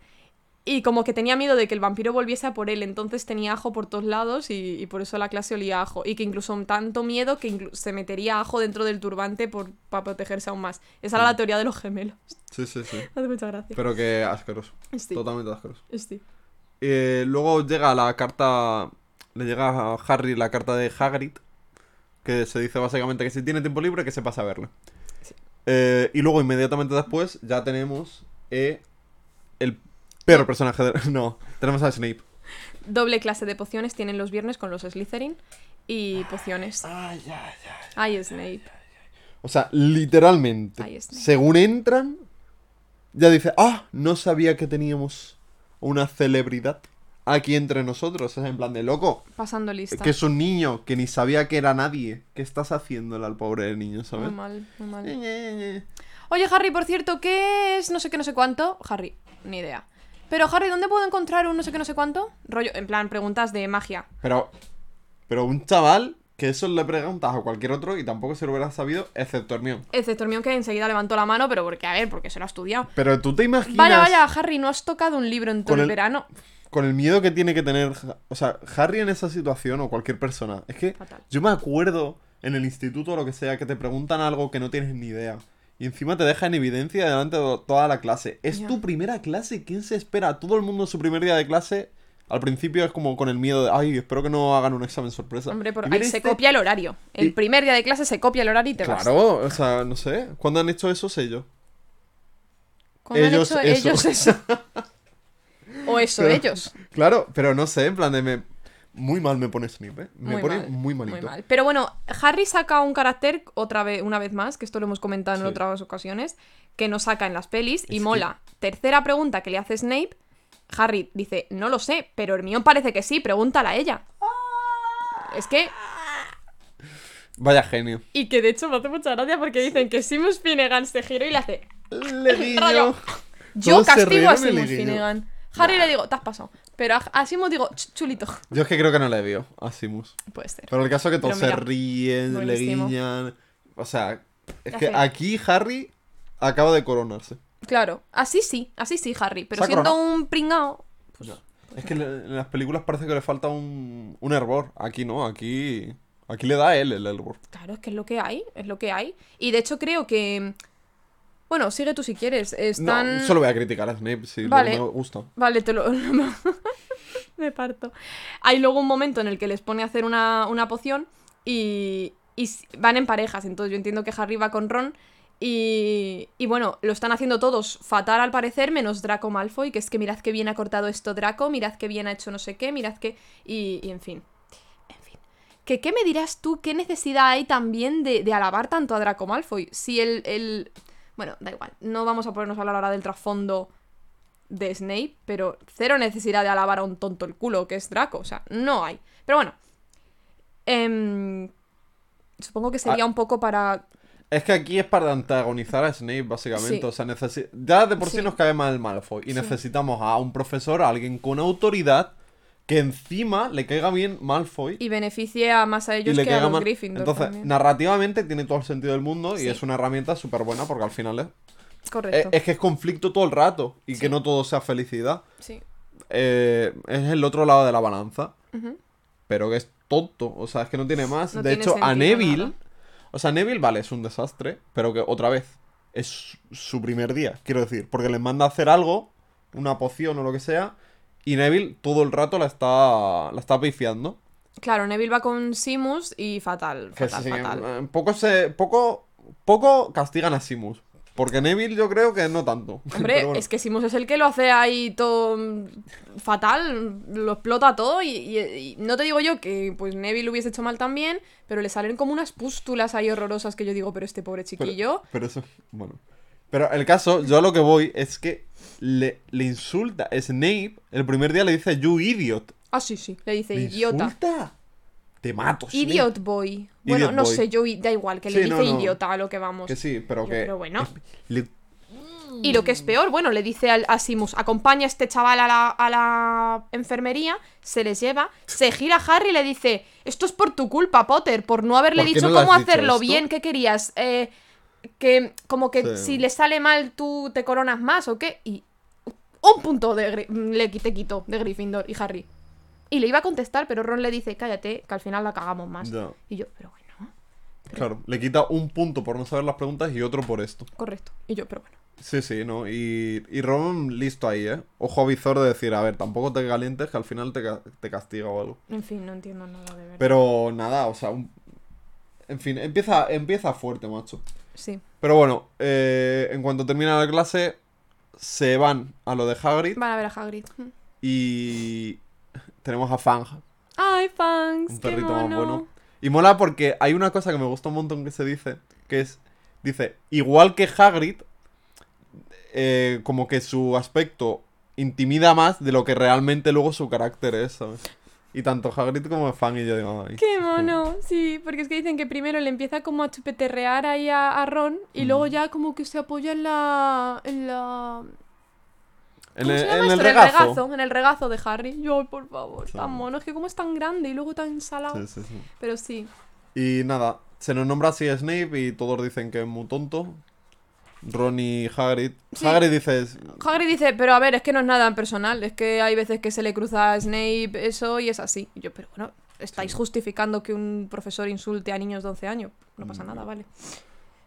Y como que tenía miedo de que el vampiro volviese a por él, entonces tenía ajo por todos lados y, y por eso la clase olía a ajo. Y que incluso tanto miedo que se metería ajo dentro del turbante por, para protegerse aún más. Esa era la teoría de los gemelos. Sí, sí, sí. Hace mucha gracia. Pero que asqueroso. Sí, Totalmente asqueroso. sí. Eh, luego llega la carta. Le llega a Harry la carta de Hagrid. Que se dice básicamente que si tiene tiempo libre, que se pase a verla. Sí. Eh, y luego, inmediatamente después, ya tenemos eh, el peor personaje de. No, tenemos a Snape. Doble clase de pociones tienen los viernes con los Slytherin y pociones. Ay, ay, ay. Ay, Snape. O sea, literalmente, Ahí está. según entran, ya dice, ah, no sabía que teníamos una celebridad aquí entre nosotros. Es en plan de loco. Pasando lista. Que es un niño que ni sabía que era nadie. ¿Qué estás haciéndole al pobre niño, Muy sabes? mal, muy mal. Eh, Oye, Harry, por cierto, ¿qué es no sé qué, no sé cuánto? Harry, ni idea. Pero, Harry, ¿dónde puedo encontrar un no sé qué, no sé cuánto? Rollo, en plan, preguntas de magia. Pero, pero un chaval que eso le preguntas a cualquier otro y tampoco se lo hubiera sabido, excepto Hermione. Excepto Hermione que enseguida levantó la mano, pero porque, a ver, porque se lo ha estudiado. Pero tú te imaginas Vaya, vaya, Harry, ¿no has tocado un libro en todo el el- verano? con el miedo que tiene que tener, o sea, Harry en esa situación o cualquier persona. Es que Fatal. yo me acuerdo en el instituto o lo que sea, que te preguntan algo que no tienes ni idea. Y encima te deja en evidencia delante de toda la clase. Es tu primera clase. ¿Quién se espera? Todo el mundo en su primer día de clase. Al principio es como con el miedo de, ay, espero que no hagan un examen sorpresa. Hombre, por ahí se este- copia el horario. El y- primer día de clase se copia el horario y te vas. Claro, o sea, no sé. ¿Cuándo han hecho eso? Sé yo. ¿Cómo han Ellos hecho eso. ellos eso? o eso, Pero- ellos. Claro, pero no sé, en plan de me... Muy mal me pone Snip, ¿eh? Me Muy pone mal, muy malito. Muy mal. Pero bueno, Harry saca un carácter otra vez, una vez más, que esto lo hemos comentado en Sí. otras ocasiones, que no saca en las pelis y Es que- mola. Tercera pregunta que le hace Snape. Harry dice, no lo sé, pero Hermione parece que sí, pregúntala a ella. Es que Vaya genio. Y que de hecho me hace mucha gracia porque dicen que Simus Finnegan se giró y le hace. Rollo. Yo Todos castigo a Simus le. Finnegan. Harry le digo, te has pasado. Pero a, a Simus digo, "Ch- chulito. Yo es que creo que no le vio a Simus. Puede ser. Pero el caso es que todos Pero se mira, ríen, le buenísimo. guiñan. O sea, es Ya que sé. aquí Harry acaba de coronarse. Claro, así sí, así sí, Harry. Pero Se ha siendo un pringao. Es que le- en las películas parece que le falta un, un hervor. Aquí no, aquí. Aquí le da él el hervor. Claro, es que es lo que hay, es lo que hay. Y de hecho creo que. Bueno, sigue tú si quieres. Están. No, solo voy a criticar a Snape si Vale. no me gusta. Vale, te lo. Me parto. Hay luego un momento en el que les pone a hacer una, una poción y, y van en parejas. Entonces yo entiendo que Harry va con Ron y, y bueno, lo están haciendo todos fatal al parecer, menos Draco Malfoy, que es que mirad que bien ha cortado esto Draco, mirad que bien ha hecho no sé qué, mirad que... Y, y en fin. En fin. ¿Que, ¿Qué me dirás tú? ¿Qué necesidad hay también de, de alabar tanto a Draco Malfoy? Si el, el... Bueno, da igual. No vamos a ponernos a hablar ahora del trasfondo de Snape, pero cero necesidad de alabar a un tonto el culo que es Draco, o sea, no hay. Pero bueno, em, supongo que sería Ah. un poco para... Es que aquí es para antagonizar a Snape, básicamente. Sí. O sea, necesi- ya de por sí. Sí. nos cae mal Malfoy. Y Sí. necesitamos a un profesor, a alguien con autoridad, que encima le caiga bien Malfoy. Y beneficie a más a ellos que a los mal. Gryffindor Entonces, también. narrativamente tiene todo el sentido del mundo y es una herramienta súper buena porque al final es, es, Correcto. es que es conflicto todo el rato y Sí. que no todo sea felicidad. Sí. Eh, es el otro lado de la balanza, pero que es tonto. O sea, es que no tiene más. No de tiene hecho, a Neville. nada. O sea, Neville, vale, es un desastre, pero que otra vez es su primer día, quiero decir, porque les manda a hacer algo, una poción o lo que sea, y Neville todo el rato la está, la está pifiando. Claro, Neville va con Simus y fatal, fatal, sí, fatal. eh, poco se. Poco. Poco castigan a Simus. Porque Neville yo creo que no tanto. Hombre, Pero bueno. es que Simus es el que lo hace ahí todo fatal, lo explota todo y, y- y no te digo yo que pues Neville lo hubiese hecho mal también, pero le salen como unas pústulas ahí horrorosas que yo digo, pero este pobre Pero- chiquillo... Pero, eso. Bueno. Pero el caso, yo a lo que voy es que le, le insulta. Snape, el primer día le dice, you idiot. Ah, sí, sí, le dice ¿Le idiota. insulta? Te mato, Snape. Idiot boy. Bueno, Idiot no boy. sé, yo da igual, que le dice no, no. idiota a lo que vamos. Que sí, pero Yo, que. pero bueno. le- Y lo que es peor, bueno, le dice al, a Simus, acompaña a este chaval a la, a la enfermería, se les lleva, se gira a Harry y le dice, esto es por tu culpa, Potter, por no haberle ¿Por qué dicho no cómo hacerlo bien, ¿qué querías? Eh, que como que Sí. si le sale mal tú te coronas más o qué. Y un punto de le te quitó de Gryffindor y Harry. Y le iba a contestar, pero Ron le dice, cállate, que al final la cagamos más. Ya. Y yo, pero bueno, Claro, le quita un punto por no saber las preguntas y otro por esto. correcto. Y yo, pero bueno. Sí, sí, ¿no? Y, y Ron listo ahí, ¿eh? Ojo a visor de decir, a ver, tampoco te calientes que al final te, ca- te castiga o algo. En fin, no entiendo nada de verdad. Pero nada, o sea, un- en fin, empieza, empieza fuerte, macho. Sí. Pero bueno, eh, en cuanto termina la clase, se van a lo de Hagrid Van a ver a Hagrid. y tenemos a Fang, ¡Ay, Fangs! un qué perrito más bueno. Y mola porque hay una cosa que me gusta un montón que se dice, que es, dice, igual que Hagrid, eh, como que su aspecto intimida más de lo que realmente luego su carácter es, ¿sabes? Y tanto Hagrid como Fang y yo digo, ay. ¡Qué mono! Sí, porque es que dicen que primero le empieza como a chupeterrear ahí a, a Ron y luego Mm. ya como que se apoya en la... en la... En ¿Cómo el, en regazo. En el regazo de Harry. Yo, por favor, Sí. tan mono. Es que como es tan grande y luego tan salado. Sí, sí, sí. Pero sí. Y nada, se nos nombra así a Snape y todos dicen que es muy tonto. Ron y Hagrid. Sí. Hagrid dice, Hagrid dice, pero a ver, es que no es nada personal. Es que hay veces que se le cruza a Snape eso y es así. Y yo, pero bueno, estáis justificando que un profesor insulte a niños de 11 años. No pasa nada, vale.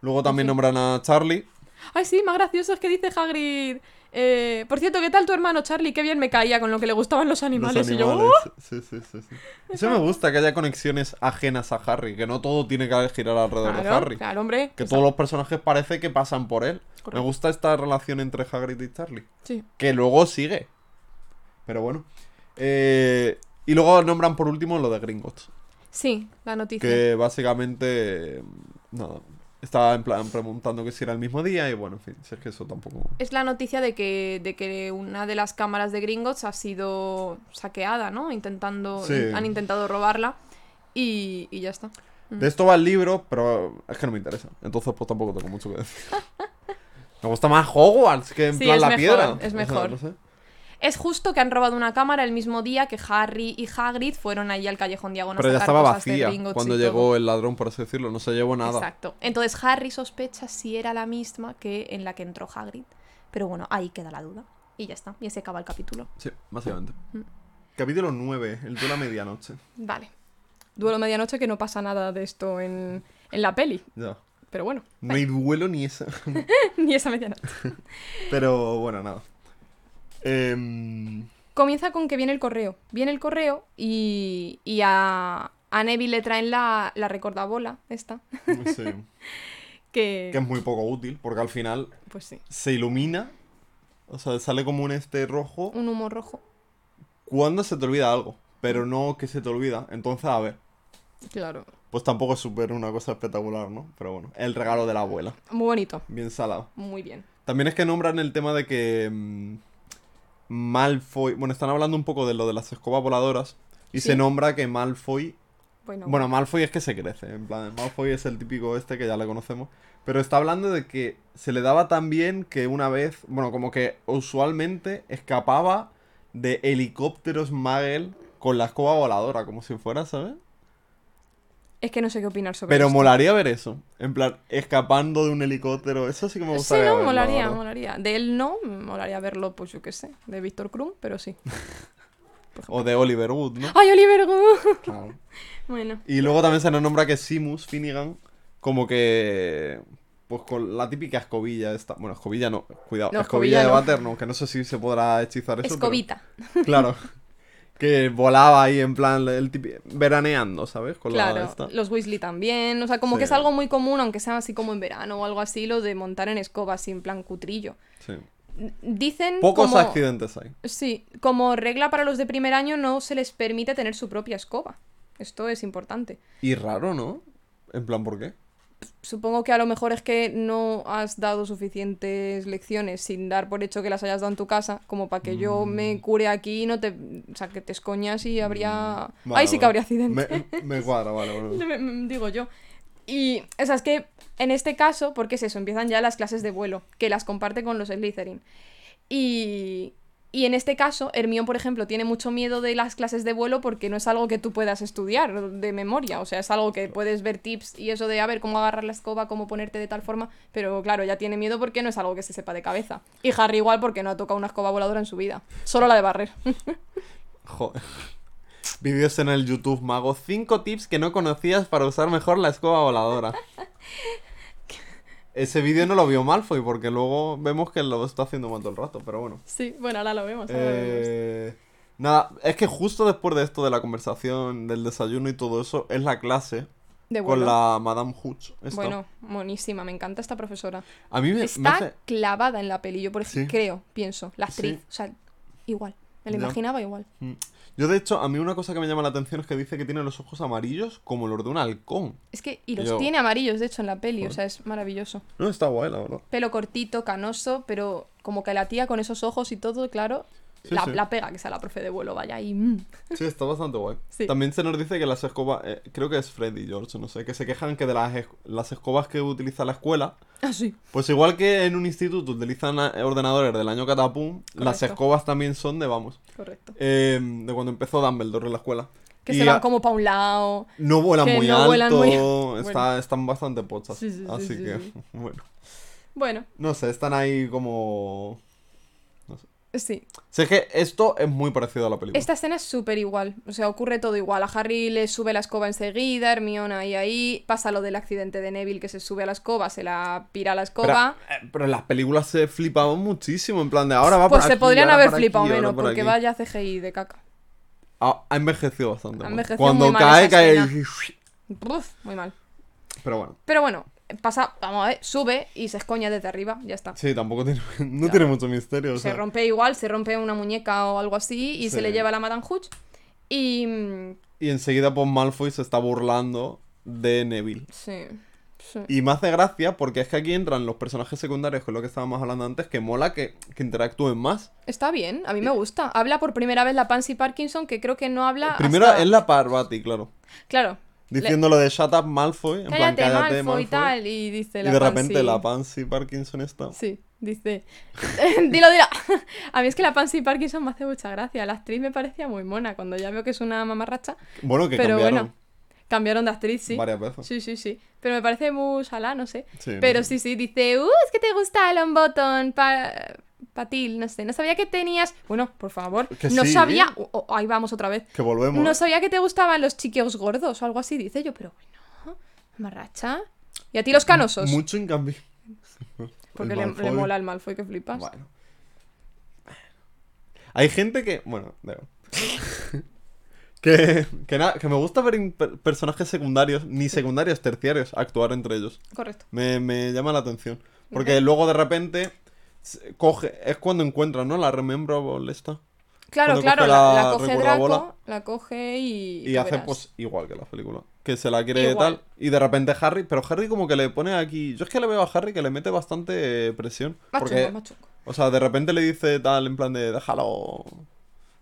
Luego también nombran a Charlie. Ay, sí, más gracioso es que dice Hagrid. Eh, por cierto, ¿qué tal tu hermano Charlie? Qué bien me caía con lo que le gustaban los animales. Los Y yo. "Uh". Sí, sí, sí, sí. Eso me gusta, que haya conexiones ajenas a Harry, que no todo tiene que girar alrededor de Harry. claro, hombre. Que todos los personajes parece que pasan por él. Me gusta esta relación entre Hagrid y Charlie. Sí. Que luego sigue. Pero bueno. Eh, y luego nombran por último lo de Gringotts. Sí, la noticia. Que básicamente. Nada. Estaba en plan preguntando que si era el mismo día y bueno, en fin, si es que eso tampoco. Es la noticia de que, de que una de las cámaras de Gringotts ha sido saqueada, ¿no? Intentando, Sí. Han intentado robarla y, y ya está. De esto va el libro, pero es que no me interesa. Entonces, pues tampoco tengo mucho que decir. Me gusta más Hogwarts que en Sí, plan la mejor, piedra. es O sea, mejor. no sé. Es justo que han robado una cámara el mismo día que Harry y Hagrid fueron allí al callejón diagonal. Pero a ya sacar estaba vacía cuando llegó todo. el ladrón, por así decirlo. No se llevó nada. Exacto. Entonces Harry sospecha si era la misma que en la que entró Hagrid. Pero bueno, ahí queda la duda. Y ya está. Y se acaba el capítulo. Sí, básicamente. Mm. Capítulo 9, el de la medianoche. Vale. Duelo medianoche que no pasa nada de esto en, en la peli. Ya. Pero bueno, No hay duelo ni esa. ni esa medianoche. Pero bueno, nada. Em, Comienza con que viene el correo. Viene el correo y, y a, a Neville le traen la, la recordabola, esta. sí. Que, Que es muy poco útil, porque al final Pues sí. se ilumina. O sea, sale como un este rojo Un humo rojo. cuando se te olvida algo. Pero no que se te olvida. Entonces, a ver. Claro. Pues tampoco es súper una cosa espectacular, ¿no? Pero bueno, el regalo de la abuela. Muy bonito. Bien salado. Muy bien. También es que nombran el tema de que mm, Malfoy... Bueno, están hablando un poco de lo de las escobas voladoras. Y Sí. se nombra que Malfoy... Bueno, Bueno, Malfoy es que se crece. En plan, Malfoy es el típico este que ya le conocemos. Pero está hablando de que se le daba tan bien que una vez... Bueno, como que usualmente escapaba de helicópteros Magel con la escoba voladora. Como si fuera, ¿sabes? Es que no sé qué opinar sobre Pero esto. molaría ver eso. En plan, escapando de un helicóptero. Eso sí que me Sí, gustaría no, verlo, la molaría, molaría. De él no, molaría verlo, pues yo qué sé, de Víctor Krum, pero sí. O de Oliver Wood, ¿no? ¡Ay, Oliver Good! Claro. bueno, Y luego también se nos nombra que Simus Finnegan, como que. Pues con la típica escobilla esta. Bueno, escobilla no, cuidado. No, escobilla, escobilla de no. váter no, que no sé si se podrá hechizar eso. pero- escobita. claro. Que volaba ahí en plan, el veraneando, ¿sabes? Con la Claro, esta. los Weasley también. O sea, como Sí. que es algo muy común, aunque sea así como en verano o algo así, lo de montar en escoba así en plan cutrillo. Sí. Dicen Pocos como... accidentes hay. Sí, como regla para los de primer año no se les permite tener su propia escoba. Esto es importante. Y raro, ¿no? En plan, ¿por qué? Supongo que a lo mejor es que no has dado suficientes lecciones sin dar por hecho que las hayas dado en tu casa, como para que yo Mm. me cure aquí y no te. O sea, que te escoñas y habría. Vale, Ahí sí que habría accidente. Me, me cuadra, vale, vale. Me- me- digo yo. Y, o sea, es que en este caso, porque es eso, empiezan ya las clases de vuelo, que las comparte con los Slytherin. Y, y en este caso, Hermione, por ejemplo, tiene mucho miedo de las clases de vuelo porque no es algo que tú puedas estudiar de memoria. O sea, es algo que puedes ver tips y eso de a ver cómo agarrar la escoba, cómo ponerte de tal forma. Pero claro, ya tiene miedo porque no es algo que se sepa de cabeza. Y Harry igual porque no ha tocado una escoba voladora en su vida. Solo la de barrer. Joder. Vídeos en el YouTube Mago. 5 tips que no conocías para usar mejor la escoba voladora. Ese vídeo no lo vio Malfoy porque luego vemos que lo está haciendo mal todo el rato, pero bueno. sí, bueno, ahora lo vemos. ahora lo vemos. Eh, nada, es que justo después de esto de la conversación, del desayuno y todo eso, es la clase De con la Madame Hooch. esta. Bueno, monísima, me encanta esta profesora. a mí me, me Está hace... clavada en la peli, yo por Sí. ejemplo, creo, pienso, la actriz, Sí. o sea, igual, me la Ya. imaginaba igual. Yo de hecho, a mí una cosa que me llama la atención es que dice que tiene los ojos amarillos como los de un halcón. Es que, y los Yo- tiene amarillos, de hecho, en la peli, o sea, es maravilloso. No, está guay, la verdad. Pelo cortito, canoso, pero como que la tía con esos ojos y todo, claro, Sí, la, sí. la pega, que sea la profe de vuelo, vaya, y... mm. Sí, está bastante guay. Sí. También se nos dice que las escobas, eh, creo que es Freddy y George, no sé, que se quejan que de las, las escobas que utiliza la escuela, Ah, sí. pues igual que en un instituto utilizan eh, ordenadores del año catapum, las escobas también son de, vamos, Correcto. eh, de cuando empezó Dumbledore en la escuela. Que Y se van a- como pa' un lado. No vuelan muy no alto, vuelan muy- está- Bueno. están bastante pochas. Sí, sí, sí, así sí, que, bueno. Bueno, No sé, están ahí como... No sé. Sí. Sé que esto es muy parecido a la película. Esta escena es súper igual. O sea, ocurre todo igual. A Harry le sube la escoba enseguida, Hermione ahí ahí. Pasa lo del accidente de Neville que se sube a la escoba, se la pira la Pero, escoba. eh, pero en las películas se flipaban muchísimo, en plan de ahora va por pues se aquí, podrían haber aquí, flipado menos, por porque aquí. vaya CGI de caca. Ha, ha envejecido bastante. Ha envejecido Cuando muy mal cae, esa cae. escena. Uf, muy mal. Pero bueno, Pero bueno, pasa, vamos a ver, sube y se escoña desde arriba, ya está. sí, tampoco tiene, no tiene mucho misterio. o Se sea. rompe igual, se rompe una muñeca o algo así y se le lleva a la Madame Hooch. Y. Y enseguida, pues Malfoy se está burlando de Neville. Sí. sí. Y me hace gracia porque es que aquí entran los personajes secundarios, es lo que estábamos hablando antes, que mola que, que interactúen más. Está bien, a mí me gusta. Habla por primera vez la Pansy Parkinson, que creo que no habla. Primero hasta- es la Parvati, claro. Claro. Diciendo lo de shut up Malfoy, en plan Cállate, cállate Malfoy, Malfoy. y tal. Y dice Y la de repente la Pansy Parkinson está. Sí, dice. dilo, dilo. a mí es que la Pansy Parkinson me hace mucha gracia. La actriz me parecía muy mona cuando ya veo que es una mamarracha. Bueno, que Pero cambiaron bueno, cambiaron de actriz, sí. varias veces. Sí, sí, sí. Pero me parece muy salá, no sé. Sí, Pero no sí, sí, dice, uh, es que te gusta el button pa patil, no sé. No sabía que tenías. Bueno, por favor. Que no sí. sabía. oh, oh, ahí vamos otra vez. Que volvemos. No ¿eh? sabía que te gustaban los chiquillos gordos o algo así, dice yo, pero bueno, marracha. ¿Y a ti los canosos? Mucho en cambio. Porque le, le mola el Malfoy que flipas. Bueno. Hay gente que. Bueno, que, que, que me gusta ver per- personajes secundarios, ni secundarios, terciarios, actuar entre ellos. Correcto. Me, me llama la atención. Porque luego de repente coge. Es cuando encuentra, ¿no? La Rememberable esta. Claro, Cuando claro, la, coge. Draco, la coge y. Y hace verás. pues igual que la película. Que se la quiere Igual. tal. Y de repente Harry. Pero Harry como que le pone aquí. Yo es que le veo a Harry que le mete bastante presión. Más porque, chungo, más chungo. o sea, de repente le dice tal en plan de déjalo.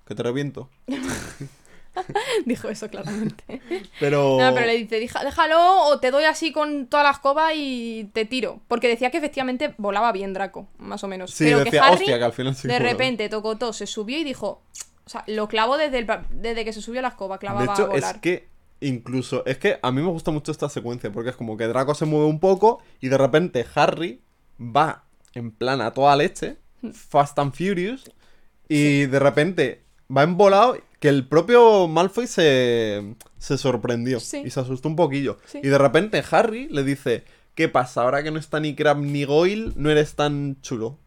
Que te reviento. Dijo eso claramente. Pero. No, pero le dice, "Deja- déjalo o te doy así con toda la escoba y te tiro. Porque decía que efectivamente volaba bien Draco, más o menos. Sí, pero decía, que Harry, hostia, que al final sí de repente, Tocotó se subió y dijo... O sea, lo clavó desde, el, desde que se subió a la escoba, clavaba De a volar. es que incluso. Es que a mí me gusta mucho esta secuencia. Porque es como que Draco se mueve un poco. Y de repente Harry va en plan a toda leche. Hmm. Fast and Furious. Y de repente va embolado. Que el propio Malfoy se, se sorprendió. Sí. Y se asustó un poquillo. Sí. Y de repente Harry le dice. ¿Qué pasa? Ahora que no está ni Crab ni Goyle, no eres tan chulo.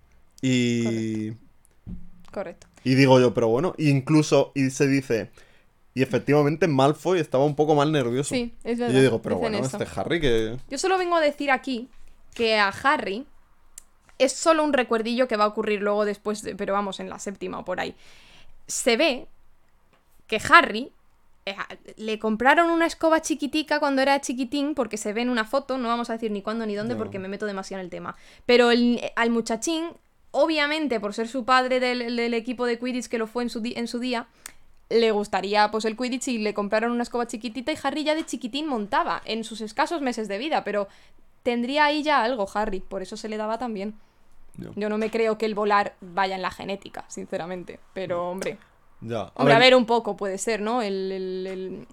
Y. Correcto. Y digo yo, pero bueno, y incluso, y se dice, y efectivamente Malfoy estaba un poco más nervioso. Sí, es y verdad. yo digo, pero dicen bueno, eso. este Harry que... Yo solo vengo a decir aquí que a Harry es solo un recuerdillo que va a ocurrir luego después, de- pero vamos, en la séptima o por ahí. Se ve que Harry eh, le compraron una escoba chiquitica cuando era chiquitín, porque se ve en una foto, no vamos a decir ni cuándo ni dónde No. porque me meto demasiado en el tema. Pero el- al muchachín, obviamente, por ser su padre del, del equipo de Quidditch que lo fue en su, en su día, le gustaría pues el Quidditch y le compraron una escoba chiquitita y Harry ya de chiquitín montaba en sus escasos meses de vida, pero tendría ahí ya algo Harry, por eso se le daba. Ya. Yo no me creo que el volar vaya en la genética, sinceramente, pero hombre, Ya. hombre, a ver, un poco puede ser, ¿no? El, el, el-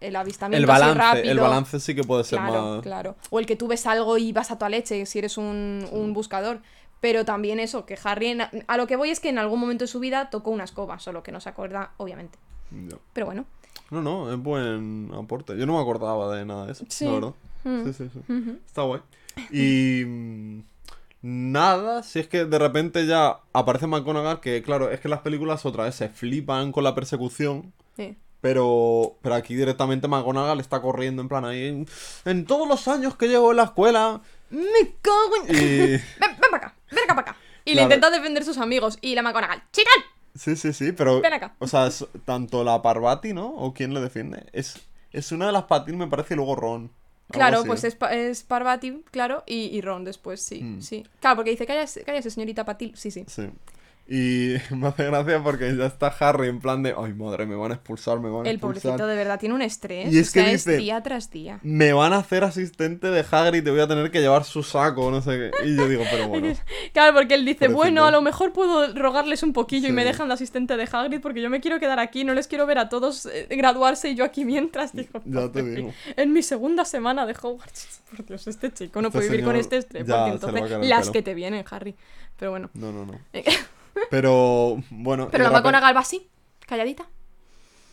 el- avistamiento el así balance, rápido. el balance sí que puede ser Claro, más... claro. O el que tú ves algo y vas a tu leche si eres un, un buscador. Pero también eso, que Harry, en- a lo que voy es que en algún momento de su vida tocó una escoba, solo que no se acuerda, obviamente. Ya. Pero bueno. No, no, es buen aporte. Yo no me acordaba de nada de eso, Sí. la verdad. Mm. Sí, sí, sí. Está guay. Y... Nada, si es que de repente ya aparece McGonagall, que claro, es que las películas otra vez se flipan con la persecución, Sí. Pero, pero aquí directamente McGonagall está corriendo en plan ahí. En, en todos los años que llevo en la escuela. ¡Me cago en... Y. Ven, ven para acá, ven acá para acá. Y le intenta defender sus amigos. Y la McGonagall, ¡Chican! Sí, sí, sí, pero. Ven acá. O sea, es- tanto la Parvati, ¿no? O quién le defiende. Es, es una de las Patil, me parece, y luego Ron. Claro, pues es, es Parvati, claro, y, y Ron después, sí, Mm. sí. Claro, porque dice, cállese, cállese, señorita Patil. Sí, sí. Sí. Y me hace gracia porque ya está Harry en plan de. Ay, madre, me van a expulsar, me van a El expulsar. pobrecito de verdad tiene un estrés. Y es o que dice- es día tras día. Me van a hacer asistente de Hagrid, te voy a tener que llevar su saco, no sé qué. Y yo digo, pero bueno. Claro, porque él dice, Pobrecito. bueno, a lo mejor puedo rogarles un poquillo y me dejan de asistente de Hagrid porque yo me quiero quedar aquí, no les quiero ver a todos eh, graduarse y yo aquí mientras, digo, Ya te "Pobre digo. En mi segunda semana de Hogwarts. Por Dios, este chico no Este puede vivir con este estrés. porque entonces, las que te vienen, Harry. Pero bueno. No, no, no. Pero, bueno. Pero la McGonagall va así, calladita.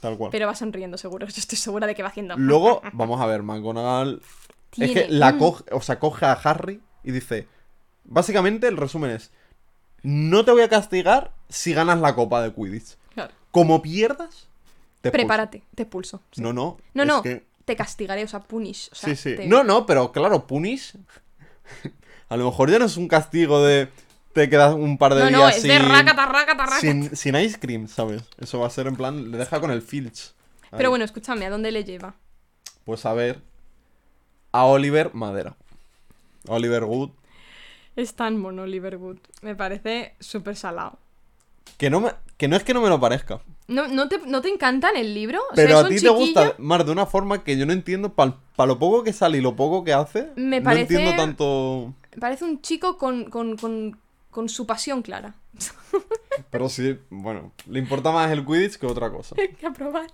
Tal cual. Pero va sonriendo, seguro. Yo estoy segura de que va haciendo. Luego, vamos a ver, McGonagall. Es que la coge, o sea, coge a Harry y dice. Básicamente, el resumen es. No te voy a castigar si ganas la copa de Quidditch. Claro. Como pierdas, te expulso". Prepárate, te expulso. sí. No, no. No, no, que- te castigaré, o sea, punish. O sea, sí, sí. te- No, no, pero claro, punish. a lo mejor ya no es un castigo de. Te quedas un par de No, días no, es sin, de rácata, rácata. sin, sin ice cream, ¿sabes? Eso va a ser en plan. Le deja con el Filch. Pero bueno, escúchame, ¿a dónde le lleva? Pues a ver. A Oliver Madera. Oliver Wood. Es tan mono Oliver Wood. Me parece súper salado. Que no, me, que no es que no me lo parezca. ¿No, no, te, ¿No te encanta en el libro? O Pero a ti te gusta más de una forma que yo no entiendo. Para lo poco que sale y lo poco que hace. Me No parece- entiendo tanto. Me parece un chico con, con, con, con su pasión clara. Pero sí, bueno. Le importa más el Quidditch que otra cosa. Hay que aprobar.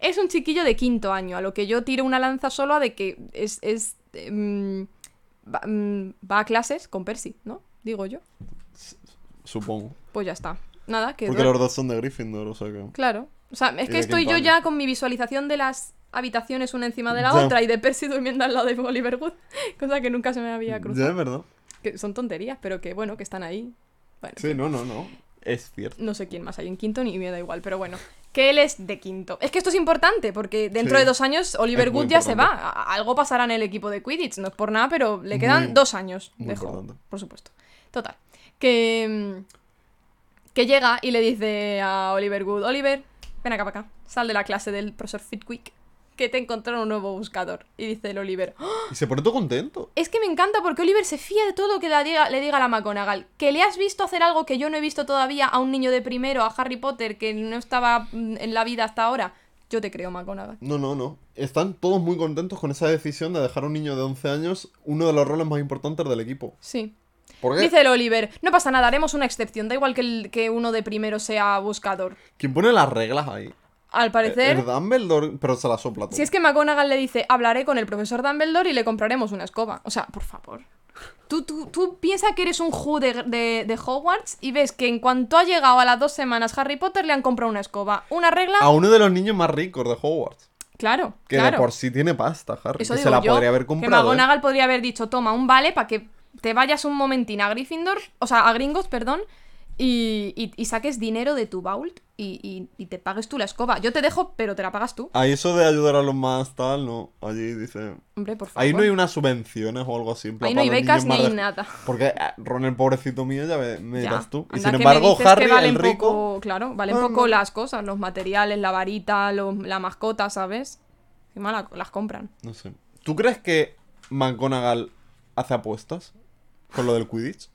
Es un chiquillo de quinto año, a lo que yo tiro una lanza solo a de que es. es em, va, mm, va a clases con Percy, ¿no? Digo yo. Supongo. Pues ya está. Nada, que. Porque los dos son de Gryffindor, o sea que. Claro. O sea, es que estoy yo año. ya con mi visualización de las habitaciones una encima de la Ya. otra y de Percy durmiendo al lado de Oliver Wood. Cosa que nunca se me había Ya cruzado. es verdad. Que son tonterías, pero que bueno, que están ahí. Bueno, Sí, no, no, no. Es cierto. no sé quién más hay en quinto ni me da igual, pero bueno. Que él es de quinto. Es que esto es importante, porque dentro Sí. de dos años Oliver Wood ya se va. Algo pasará en el equipo de Quidditch, no es por nada, pero le quedan Muy- dos años de juego, por supuesto. Total. Que. Que llega y le dice a Oliver Wood: Oliver, ven acá para acá. Sal de la clase del profesor Fitwick. Que te encontraron un nuevo buscador. Y dice el Oliver: "¡Ah! Y se pone todo contento. Es que me encanta porque Oliver se fía de todo que le diga, le diga la McGonagall. Que le has visto hacer algo que yo no he visto todavía a un niño de primero, a Harry Potter, que no estaba mm, en la vida hasta ahora. Yo te creo, McGonagall. No, no, no. Están todos muy contentos con esa decisión de dejar a un niño de 11 años uno de los roles más importantes del equipo. Sí. ¿Por qué? Dice el Oliver, no pasa nada, haremos una excepción. Da igual que, el- que uno de primero sea buscador. ¿Quién pone las reglas ahí? Al parecer, El Dumbledore, pero se la sopla todo. si es que McGonagall le dice, hablaré con el profesor Dumbledore y le compraremos una escoba. O sea, por favor. Tú, tú, tú piensas que eres un Who de, de, de Hogwarts y ves que en cuanto ha llegado a las dos semanas Harry Potter le han comprado una escoba. Una regla, A uno de los niños más ricos de Hogwarts. claro. Que claro. de por sí tiene pasta, Harry. Eso que digo se la yo, podría haber Que comprado. ¿eh? McGonagall podría haber dicho, toma un vale para que te vayas un momentín a Gryffindor, o sea, a Gringos, perdón, y, y- y saques dinero de tu vault y, y- te pagues tú la escoba. Yo te dejo, pero te la pagas tú. Ahí eso de ayudar a los más tal, no. Allí dice. Hombre, por favor. Ahí no hay unas subvenciones o algo así. en plan, Ahí no hay los becas ni más hay de- nada. Porque eh, Ron, el pobrecito mío, ya me, me Ya. dirás tú. Y Anda sin embargo, Harry, valen el rico. poco, claro, valen Ah, poco las cosas, los materiales, la varita, lo- la mascota, ¿sabes? Encima la- las compran. No sé. ¿Tú crees que McGonagall hace apuestas con lo del Quidditch?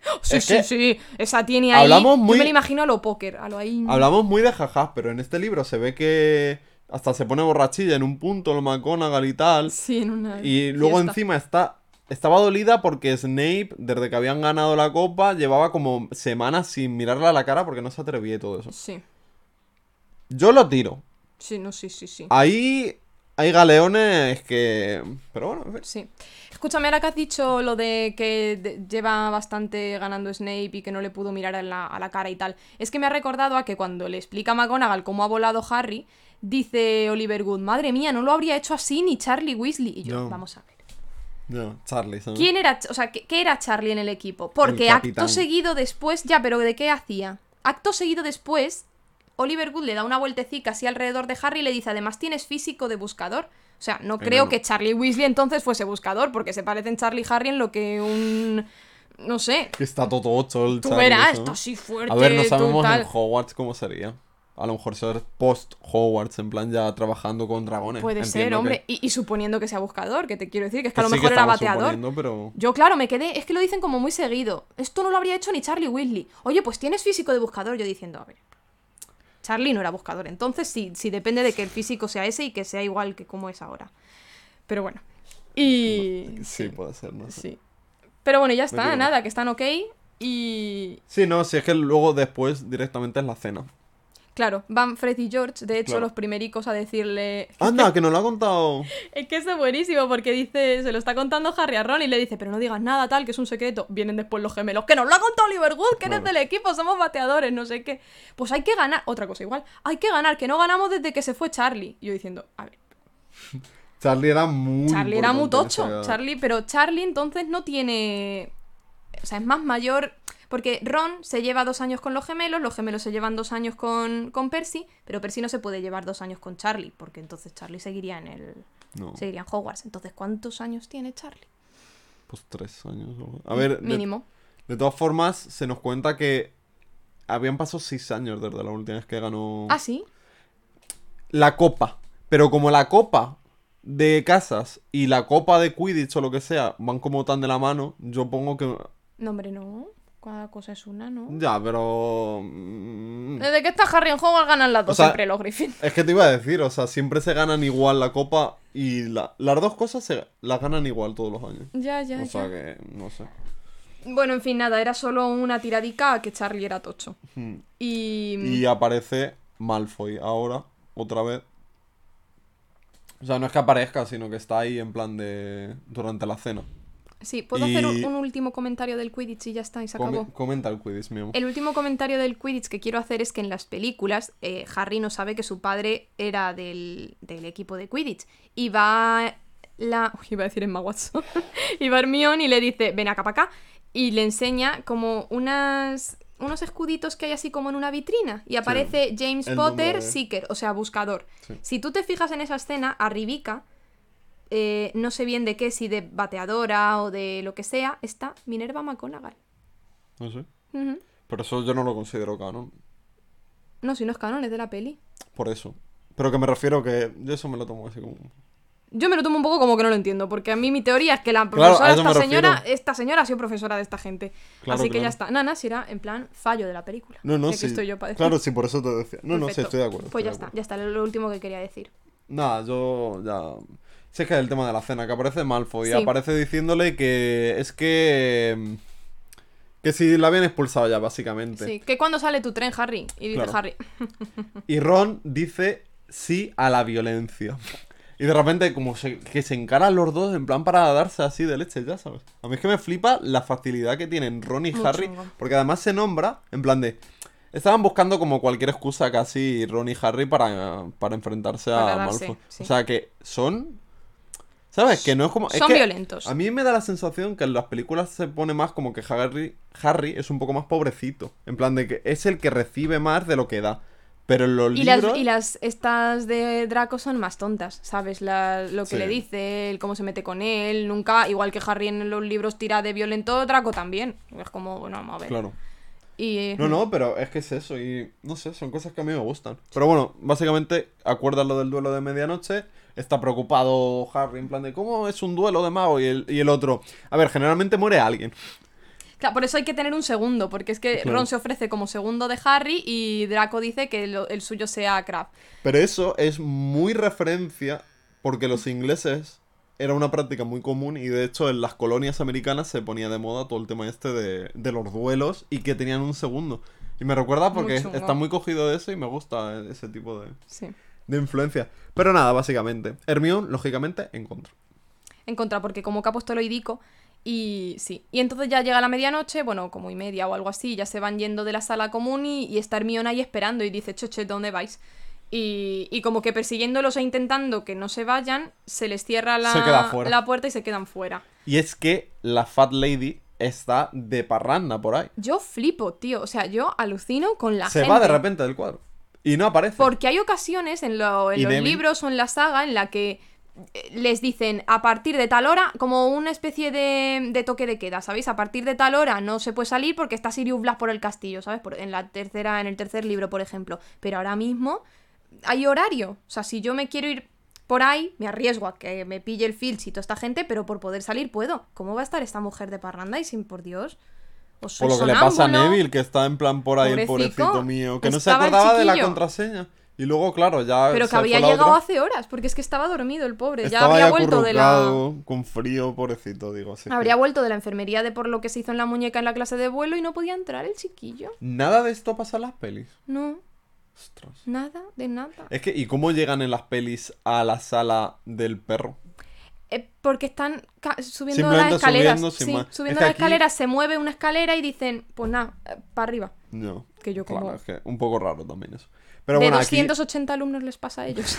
Sí, Es sí, sí. Esa tiene ahí. hablamos Yo muy- me lo imagino a lo póker, a lo ahí. Hablamos muy de jaja, pero en este libro se ve que hasta se pone borrachilla en un punto, el McGonagall y tal. Sí, en una. Y luego fiesta. encima está. Estaba dolida porque Snape, desde que habían ganado la copa, llevaba como semanas sin mirarla a la cara porque no se atrevía y todo eso. Sí, Yo lo tiro. sí, no, sí, sí, sí. Ahí hay galeones que. Pero bueno, en fin. Sí. Escúchame, ahora que has dicho lo de que de- lleva bastante ganando Snape y que no le pudo mirar a la, a la cara y tal, es que me ha recordado a que cuando le explica a McGonagall cómo ha volado Harry, dice Oliver Wood, madre mía, no lo habría hecho así ni Charlie Weasley. Y yo, No. vamos a ver. No, Charlie, ¿sabes? ¿Quién era, o sea, ¿qué, qué era Charlie en el equipo? Porque El acto seguido después, ya, pero ¿de qué hacía? Acto seguido después, Oliver Wood le da una vueltecita así alrededor de Harry y le dice, además tienes físico de buscador. O sea, no creo Enano. que Charlie Weasley entonces fuese buscador, porque se parecen Charlie y Harry en lo que un... No sé. Está todo ocho el Tú Charlie, verás, está así fuerte, A ver, no sabemos tal. en Hogwarts cómo sería. A lo mejor ser post-Hogwarts, en plan ya trabajando con dragones. Puede ser, hombre. que- Y, y suponiendo que sea buscador, que te quiero decir, que es que a lo sí mejor era bateador. pero... Yo, claro, me quedé. Es que lo dicen como muy seguido. Esto no lo habría hecho ni Charlie Weasley. Oye, pues tienes físico de buscador. Yo diciendo, a ver. Charlie no era buscador. Entonces, sí, sí depende de que el físico sea ese y que sea igual que como es ahora. Pero bueno. Y. Sí, puede ser, no sé. Sí. Pero bueno, ya está, nada, que están ok. Y. Sí, no, si es que luego después directamente es la cena. Claro, van Fred y George, de hecho, Claro. los primericos a decirle. Anda, que nos lo ha contado. Es que eso es buenísimo porque dice, se lo está contando Harry a Ron y le dice, pero no digas nada tal, que es un secreto. Vienen después los gemelos, que nos lo ha contado Oliver Wood, que eres del equipo, somos bateadores, no sé qué. Pues hay que ganar, otra cosa igual, hay que ganar, que no ganamos desde que se fue Charlie. Y yo diciendo, a ver, Charlie era muy. Charlie era muy tocho, Charlie, pero Charlie entonces no tiene... O sea, es más mayor... Porque Ron se lleva dos años con los gemelos, los gemelos se llevan dos años con, con Percy, pero Percy no se puede llevar dos años con Charlie, porque entonces Charlie seguiría en el... No, Seguiría en Hogwarts. Entonces, ¿cuántos años tiene Charlie? pues tres años. A ver, de, Mínimo. de todas formas, se nos cuenta que habían pasado seis años desde la última vez que ganó Ah, sí. la copa. Pero como la copa de casas y la copa de Quidditch o lo que sea van como tan de la mano, yo pongo que. No, hombre, no. Cada cosa es una, ¿no? Ya, pero. mm, Desde que está Harry en Hogwarts ganan las dos O sea, siempre los Griffin. Es que te iba a decir, o sea, siempre se ganan igual la copa y la- las dos cosas se las ganan igual todos los años. Ya, ya, O sea ya. que, no sé. Bueno, en fin, nada, era solo una tiradica a que Charlie era tocho. Hmm. Y... Y aparece Malfoy ahora, otra vez. O sea, no es que aparezca, sino que está ahí en plan de. durante la cena. Sí, ¿puedo hacer un, último comentario del Quidditch y ya está, y se acabó? comenta el Quidditch, mi amor. El último comentario del Quidditch que quiero hacer es que en las películas eh, Harry no sabe que su padre era del, del equipo de Quidditch. Y va la... Uy, iba a decir Emma Watson. y va Hermione y le dice, ven acá para acá. Y le enseña como unas... Unos escuditos que hay así como en una vitrina. Y aparece James Potter de- Seeker, o sea, buscador. Sí. Si tú te fijas en esa escena, arribica, eh, no sé bien de qué, si de bateadora o de lo que sea, está Minerva McGonagall. No sé. Ujú. Pero eso yo no lo considero canon. No, si no es canon, es de la peli. Por eso. Pero que me refiero que yo eso me lo tomo así como. Yo me lo tomo un poco como que no lo entiendo, porque a mí mi teoría es que la Claro, profesora, eso me esta señora, esta señora ha sido profesora de esta gente. Claro, Así que claro. ya está. Nana, si era en plan fallo de la película. No, no, que sí. estoy yo. Claro, sí, por eso te decía. No, no, sí, estoy de acuerdo. Pues ya está, acuerdo. ya está, lo último que quería decir. Nada, yo ya. Si es que es el tema de la cena, que aparece Malfoy y Sí. aparece diciéndole que es que. Que si la habían expulsado ya, básicamente. Sí, que cuando sale tu tren, Harry. Y dice Claro. Harry. Y Ron dice sí a la violencia. Y de repente, como se- que se encaran los dos en plan para darse así de leche, ya sabes. A mí es que me flipa la facilidad que tienen Ron y Muy Harry. chungo. Porque además se nombra en plan de. Estaban buscando como cualquier excusa casi Ron y Harry para, para enfrentarse Para a darse, Malfoy. sí. O sea que son. ¿Sabes? Que no es como. es Son que violentos. A mí me da la sensación que en las películas se pone más como que Harry, Harry es un poco más pobrecito. En plan de que es el que recibe más de lo que da. Pero en los Y las, libros. y las estas de Draco son más tontas, ¿sabes? La- lo que Sí. le dice, el cómo se mete con él, nunca, igual que Harry en los libros tira de violento, Draco también. Es como, bueno, vamos a ver. Claro. Y No, no, pero es que es eso y no sé, son cosas que a mí me gustan. Pero bueno, básicamente acuerdas lo del duelo de medianoche, está preocupado Harry en plan de cómo es un duelo de mago y el, y el otro, a ver, generalmente muere alguien. Claro, por eso hay que tener un segundo, porque es que Claro. Ron se ofrece como segundo de Harry y Draco dice que lo- el suyo sea Crab. Pero eso es muy referencia porque los ingleses era una práctica muy común y de hecho en las colonias americanas se ponía de moda todo el tema este de, de los duelos y que tenían un segundo. Y me recuerda porque está muy cogido de eso y me gusta ese tipo de, Sí. De influencia. Pero nada, básicamente. Hermione, lógicamente, en contra. En contra, porque como que ha puesto lo idico. Y sí. Y entonces ya llega la medianoche, bueno, como y media o algo así, ya se van yendo de la sala común y, y está Hermione ahí esperando y dice, choche, ¿dónde vais? Y, y como que persiguiéndolos e intentando que no se vayan, se les cierra la, Se la puerta y se quedan fuera. Y es que la Fat Lady está de parranda por ahí. Yo flipo, tío. O sea, yo alucino con la Se gente. va de repente del cuadro. Y no aparece. Porque hay ocasiones en, lo- en los Demi. libros o en la saga en la que eh, les dicen a partir de tal hora, como una especie de, de toque de queda, ¿sabéis? A partir de tal hora no se puede salir porque está Sirius Black por el castillo, ¿sabes? Por- en la tercera, en el tercer libro, por ejemplo. Pero ahora mismo hay horario. O sea, si yo me quiero ir por ahí, me arriesgo a que me pille el Filch y toda esta gente, pero por poder salir puedo. ¿Cómo va a estar esta mujer de parranda y sin por Dios? ¿Os por lo que le pasa a? Neville, que está en plan por ahí el pobrecito mío. Que no se acordaba de la contraseña. Y luego, claro, ya. Pero que había llegado otra. hace horas, porque es que estaba dormido el pobre. Ya habría ahí vuelto de la. con frío, pobrecito, digo. así que- Habría vuelto de la enfermería de por lo que se hizo en la muñeca en la clase de vuelo y no podía entrar el chiquillo. Nada de esto pasa en las pelis. No. Ostras. Nada, de nada. Es que, ¿y cómo llegan en las pelis a la sala del perro? Eh, porque están subiendo las escaleras. subiendo sí, subiendo Es que las aquí- escaleras, se mueve una escalera y dicen, pues nada, para arriba. No. Que yo como... Claro, es que un poco raro también eso. Pero de bueno, 280 alumnos les pasa a ellos.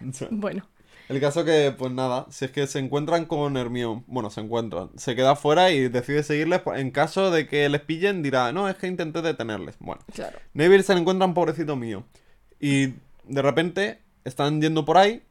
aquí... bueno, El caso que, pues nada, si es que se encuentran con Hermione, bueno, se encuentran, se queda fuera y decide seguirles, pues, en caso de que les pillen dirá, no, es que intenté detenerles. Bueno, claro. Neville se le encuentran, pobrecito mío. Y de repente están yendo por ahí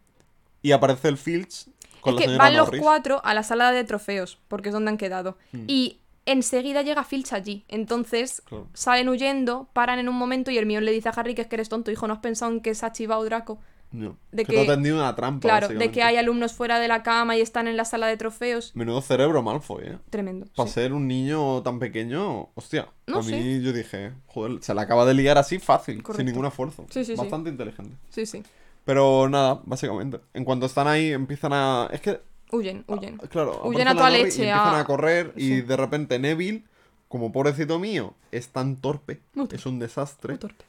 y aparece el Filch con es la que señora van los Norris. cuatro a la sala de trofeos, porque es donde han quedado. Hmm. Y enseguida llega Filch allí. Entonces Claro. salen huyendo, paran en un momento y Hermione le dice a Harry que es que eres tonto, hijo, ¿no has pensado en que se ha chivado Draco? No, de que, que- te ha tendido una trampa, Claro, de que hay alumnos fuera de la cama y están en la sala de trofeos. Menudo cerebro Malfoy, ¿eh? Tremendo. Para sí. ser un niño tan pequeño, hostia. No a mí sé. yo dije, joder, se la acaba de liar así fácil, Correcto. sin ningún esfuerzo. Sí, sí, sí. Bastante inteligente. Sí, sí. Pero nada, básicamente. En cuanto están ahí, empiezan a. Es que. Huyen, huyen. Claro, Huyen a toda leche, Y empiezan a- a correr y de repente Neville, como pobrecito mío, es tan torpe, es un desastre, torpe.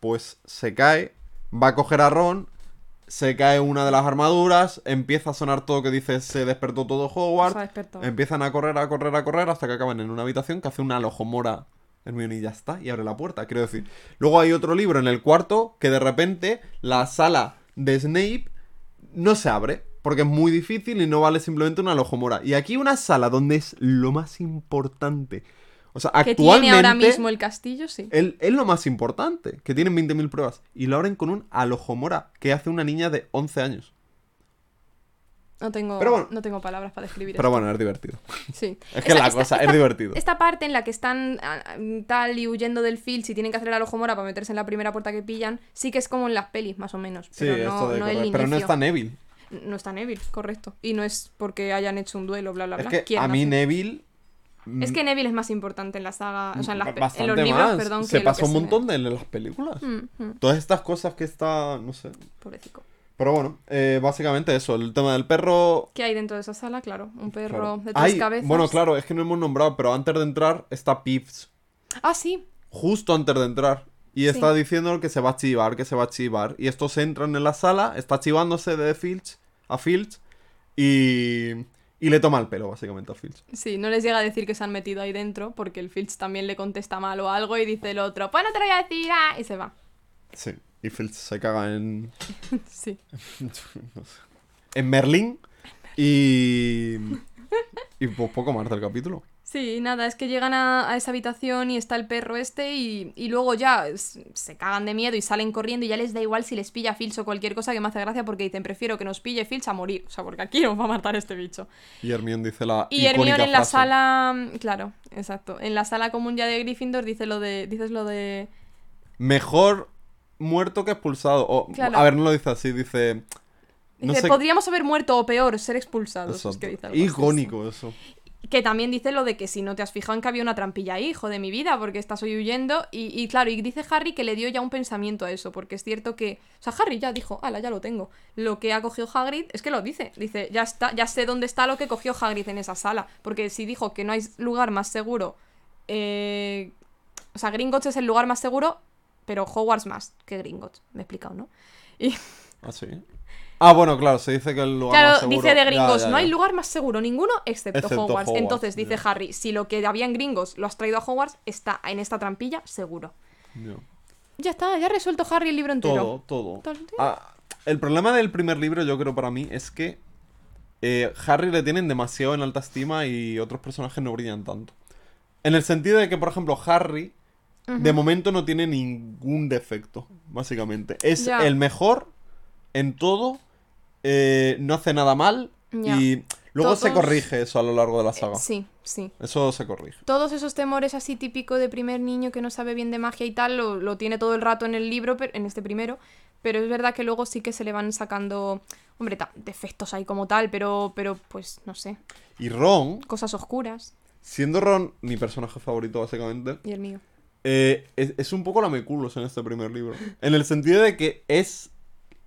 pues se cae, va a coger a Ron, se cae una de las armaduras, empieza a sonar todo que dice se despertó todo ha despertado. empiezan a correr, a correr, a correr hasta que acaban en una habitación que hace una lojomora. Hermione y ya está, y abre la puerta, quiero decir. Luego hay otro libro en el cuarto que de repente la sala de Snape no se abre, porque es muy difícil y no vale simplemente una lojomora. Y aquí una sala donde es lo más importante. O sea, Que actualmente tiene ahora mismo el castillo, sí. es lo más importante, que tienen 20.000 pruebas. Y lo abren con un alojomora que hace una niña de 11 años. No tengo, bueno. no tengo palabras para describir Pero esto. bueno, es divertido. Sí. Es que Esta- la esta- cosa, es divertido. Esta parte en la que están ah, tal y huyendo del Filch y tienen que hacer el alojomora para meterse en la primera puerta que pillan, sí que es como en las pelis, más o menos. Sí, Pero no, esto de no correr. el Pero no está Neville. No está Neville, correcto. Y no es porque hayan hecho un duelo, bla, bla, Es bla. que a mí Neville... Es mm, que Neville es más importante en la saga, o sea, en, las en los libros, más. perdón. Se que lo pasó que un montón de en las películas. Mm, mm, Todas estas cosas que está... no sé. pobrecito. Pero bueno, eh, básicamente eso. El tema del perro... ¿Qué hay dentro de esa sala? Claro, un perro claro. de tres cabezas. Bueno, claro, es que no hemos nombrado, pero antes de entrar está Pips. Ah, sí. Justo antes de entrar. Y Sí. está diciendo que se va a chivar, que se va a chivar. Y estos entran en la sala, está chivándose de Filch a Filch y, y le toma el pelo, básicamente, a Filch. Sí, no les llega a decir que se han metido ahí dentro, porque el Filch también le contesta mal o algo y dice el otro, pues no te lo voy a decir, ah", y se va. Sí. Y Filch se caga en, Sí. en Merlín. Y. Y pues poco más del capítulo. Sí, nada, es que llegan a, a esa habitación y está el perro este y, y luego ya se cagan de miedo y salen corriendo y ya les da igual si les pilla Filch o cualquier cosa que me hace gracia porque dicen, prefiero que nos pille Filch a morir, o sea, porque aquí nos va a matar este bicho. Y Hermione dice la. Y Hermione en la frase. sala, claro, exacto, en la sala común ya de Gryffindor dice lo de, dices lo de... Mejor muerto que expulsado. O, Claro. A ver, no lo dice así, dice. No dice, sé. podríamos haber muerto o peor, ser expulsados. es que. Icónico eso. Que también dice lo de que si no te has fijado en que había una trampilla ahí, hijo de mi vida, porque estás hoy huyendo. Y, y claro, y dice Harry que le dio ya un pensamiento a eso, porque es cierto que. O sea, Harry ya dijo, ala, ya lo tengo. Lo que ha cogido Hagrid, es que lo dice. Dice, ya está, ya sé dónde está lo que cogió Hagrid en esa sala. Porque si dijo que no hay lugar más seguro. eh, o sea, Gringotts es el lugar más seguro, pero Hogwarts más que Gringotts. Me he explicado, ¿no? Y Ah, sí. Ah, bueno, claro, se dice que el lugar Claro, más seguro- dice de Ya, Gringos, ya, no hay lugar más seguro ninguno excepto, Excepto Hogwarts. Hogwarts, Entonces dice. Harry, si lo que había en Gringos lo has traído a Hogwarts, está en esta trampilla seguro. Ya. Ya está, ya ha resuelto Harry el libro entero. Todo, todo. Todo. Ah, el problema del primer libro, yo creo para mí, es que eh, Harry le tienen demasiado en alta estima y otros personajes no brillan tanto. En el sentido de que, por ejemplo, Harry, de momento no tiene ningún defecto, básicamente. Es el mejor en todo, eh, no hace nada mal y luego se corrige eso a lo largo de la saga. Sí, sí. Eso se corrige. Todos esos temores así típico de primer niño que no sabe bien de magia y tal, lo, lo tiene todo el rato en el libro, pero, en este primero. Pero es verdad que luego sí que se le van sacando, hombre, defectos ahí como tal, pero, pero pues no sé, Y Ron, cosas oscuras. siendo Ron mi personaje favorito, básicamente, Y el mío. Eh, es, es un poco lameculos en este primer libro. En el sentido de que es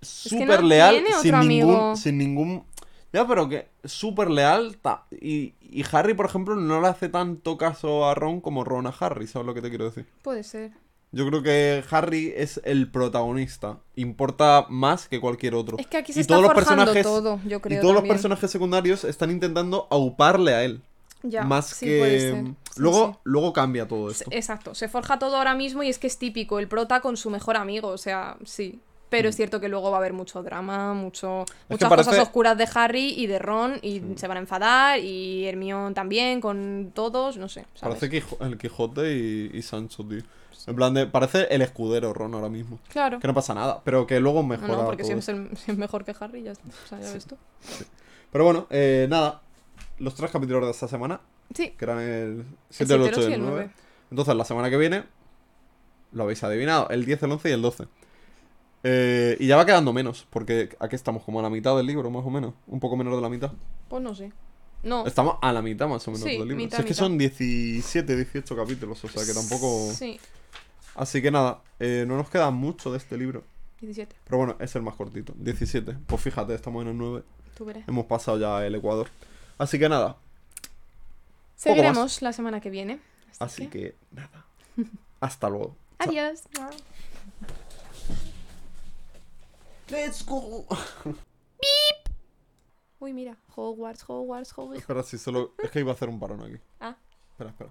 que súper no leal tiene sin ningún, amigo. sin ningún. Ya, pero que súper leal. ta- Y, y Harry, por ejemplo, no le hace tanto caso a Ron como Ron a Harry, ¿sabes lo que te quiero decir? Puede ser. Yo creo que Harry es el protagonista. Importa más que cualquier otro. Es que aquí se y está todos los personajes todo, yo creo y todos los personajes secundarios están intentando auparle a él. Ya, más sí, que. puede ser. Sí, luego, sí. luego cambia todo esto. Exacto, se forja todo ahora mismo y es que es típico, el prota con su mejor amigo, o sea, sí. Pero es cierto que luego va a haber mucho drama, mucho, Mm. que muchas parece- cosas oscuras de Harry y de Ron y se van a enfadar y Hermione también con todos, no sé, ¿sabes? Parece Quijo- el Quijote y, y Sancho, tío. En plan de. Parece el escudero Ron ahora mismo. Claro. Que no pasa nada, pero que luego mejora. no, porque todo si es, el- si es mejor que Harry, ya está. O sea, ya ves tú. Pero bueno, eh, nada. Los tres capítulos de esta semana, Sí, que eran el 7, siete, el el 8 y el el 9. nueve. Entonces, la semana que viene, lo habéis adivinado, el 10, el 11 y el 12. Eh, y ya va quedando menos, porque aquí estamos como a la mitad del libro, más o menos. Un poco menos de la mitad. pues no sé. No. Estamos a la mitad más o menos Sí, del libro. mitad, Si es que son 17, 18 capítulos, o sea que tampoco... Sí, Así que nada, eh, no nos queda mucho de este libro. 17. Pero bueno, es el más cortito, 17. Pues fíjate, estamos en el 9. Tú verás. Hemos pasado ya el Ecuador. Así que nada, Seguiremos la semana que viene. así que nada. Hasta luego. Adiós. Let's go. Uy, mira. Hogwarts, Hogwarts, Hogwarts. Espera, si solo... Es que iba a hacer un parón aquí. Ah. Espera, espera.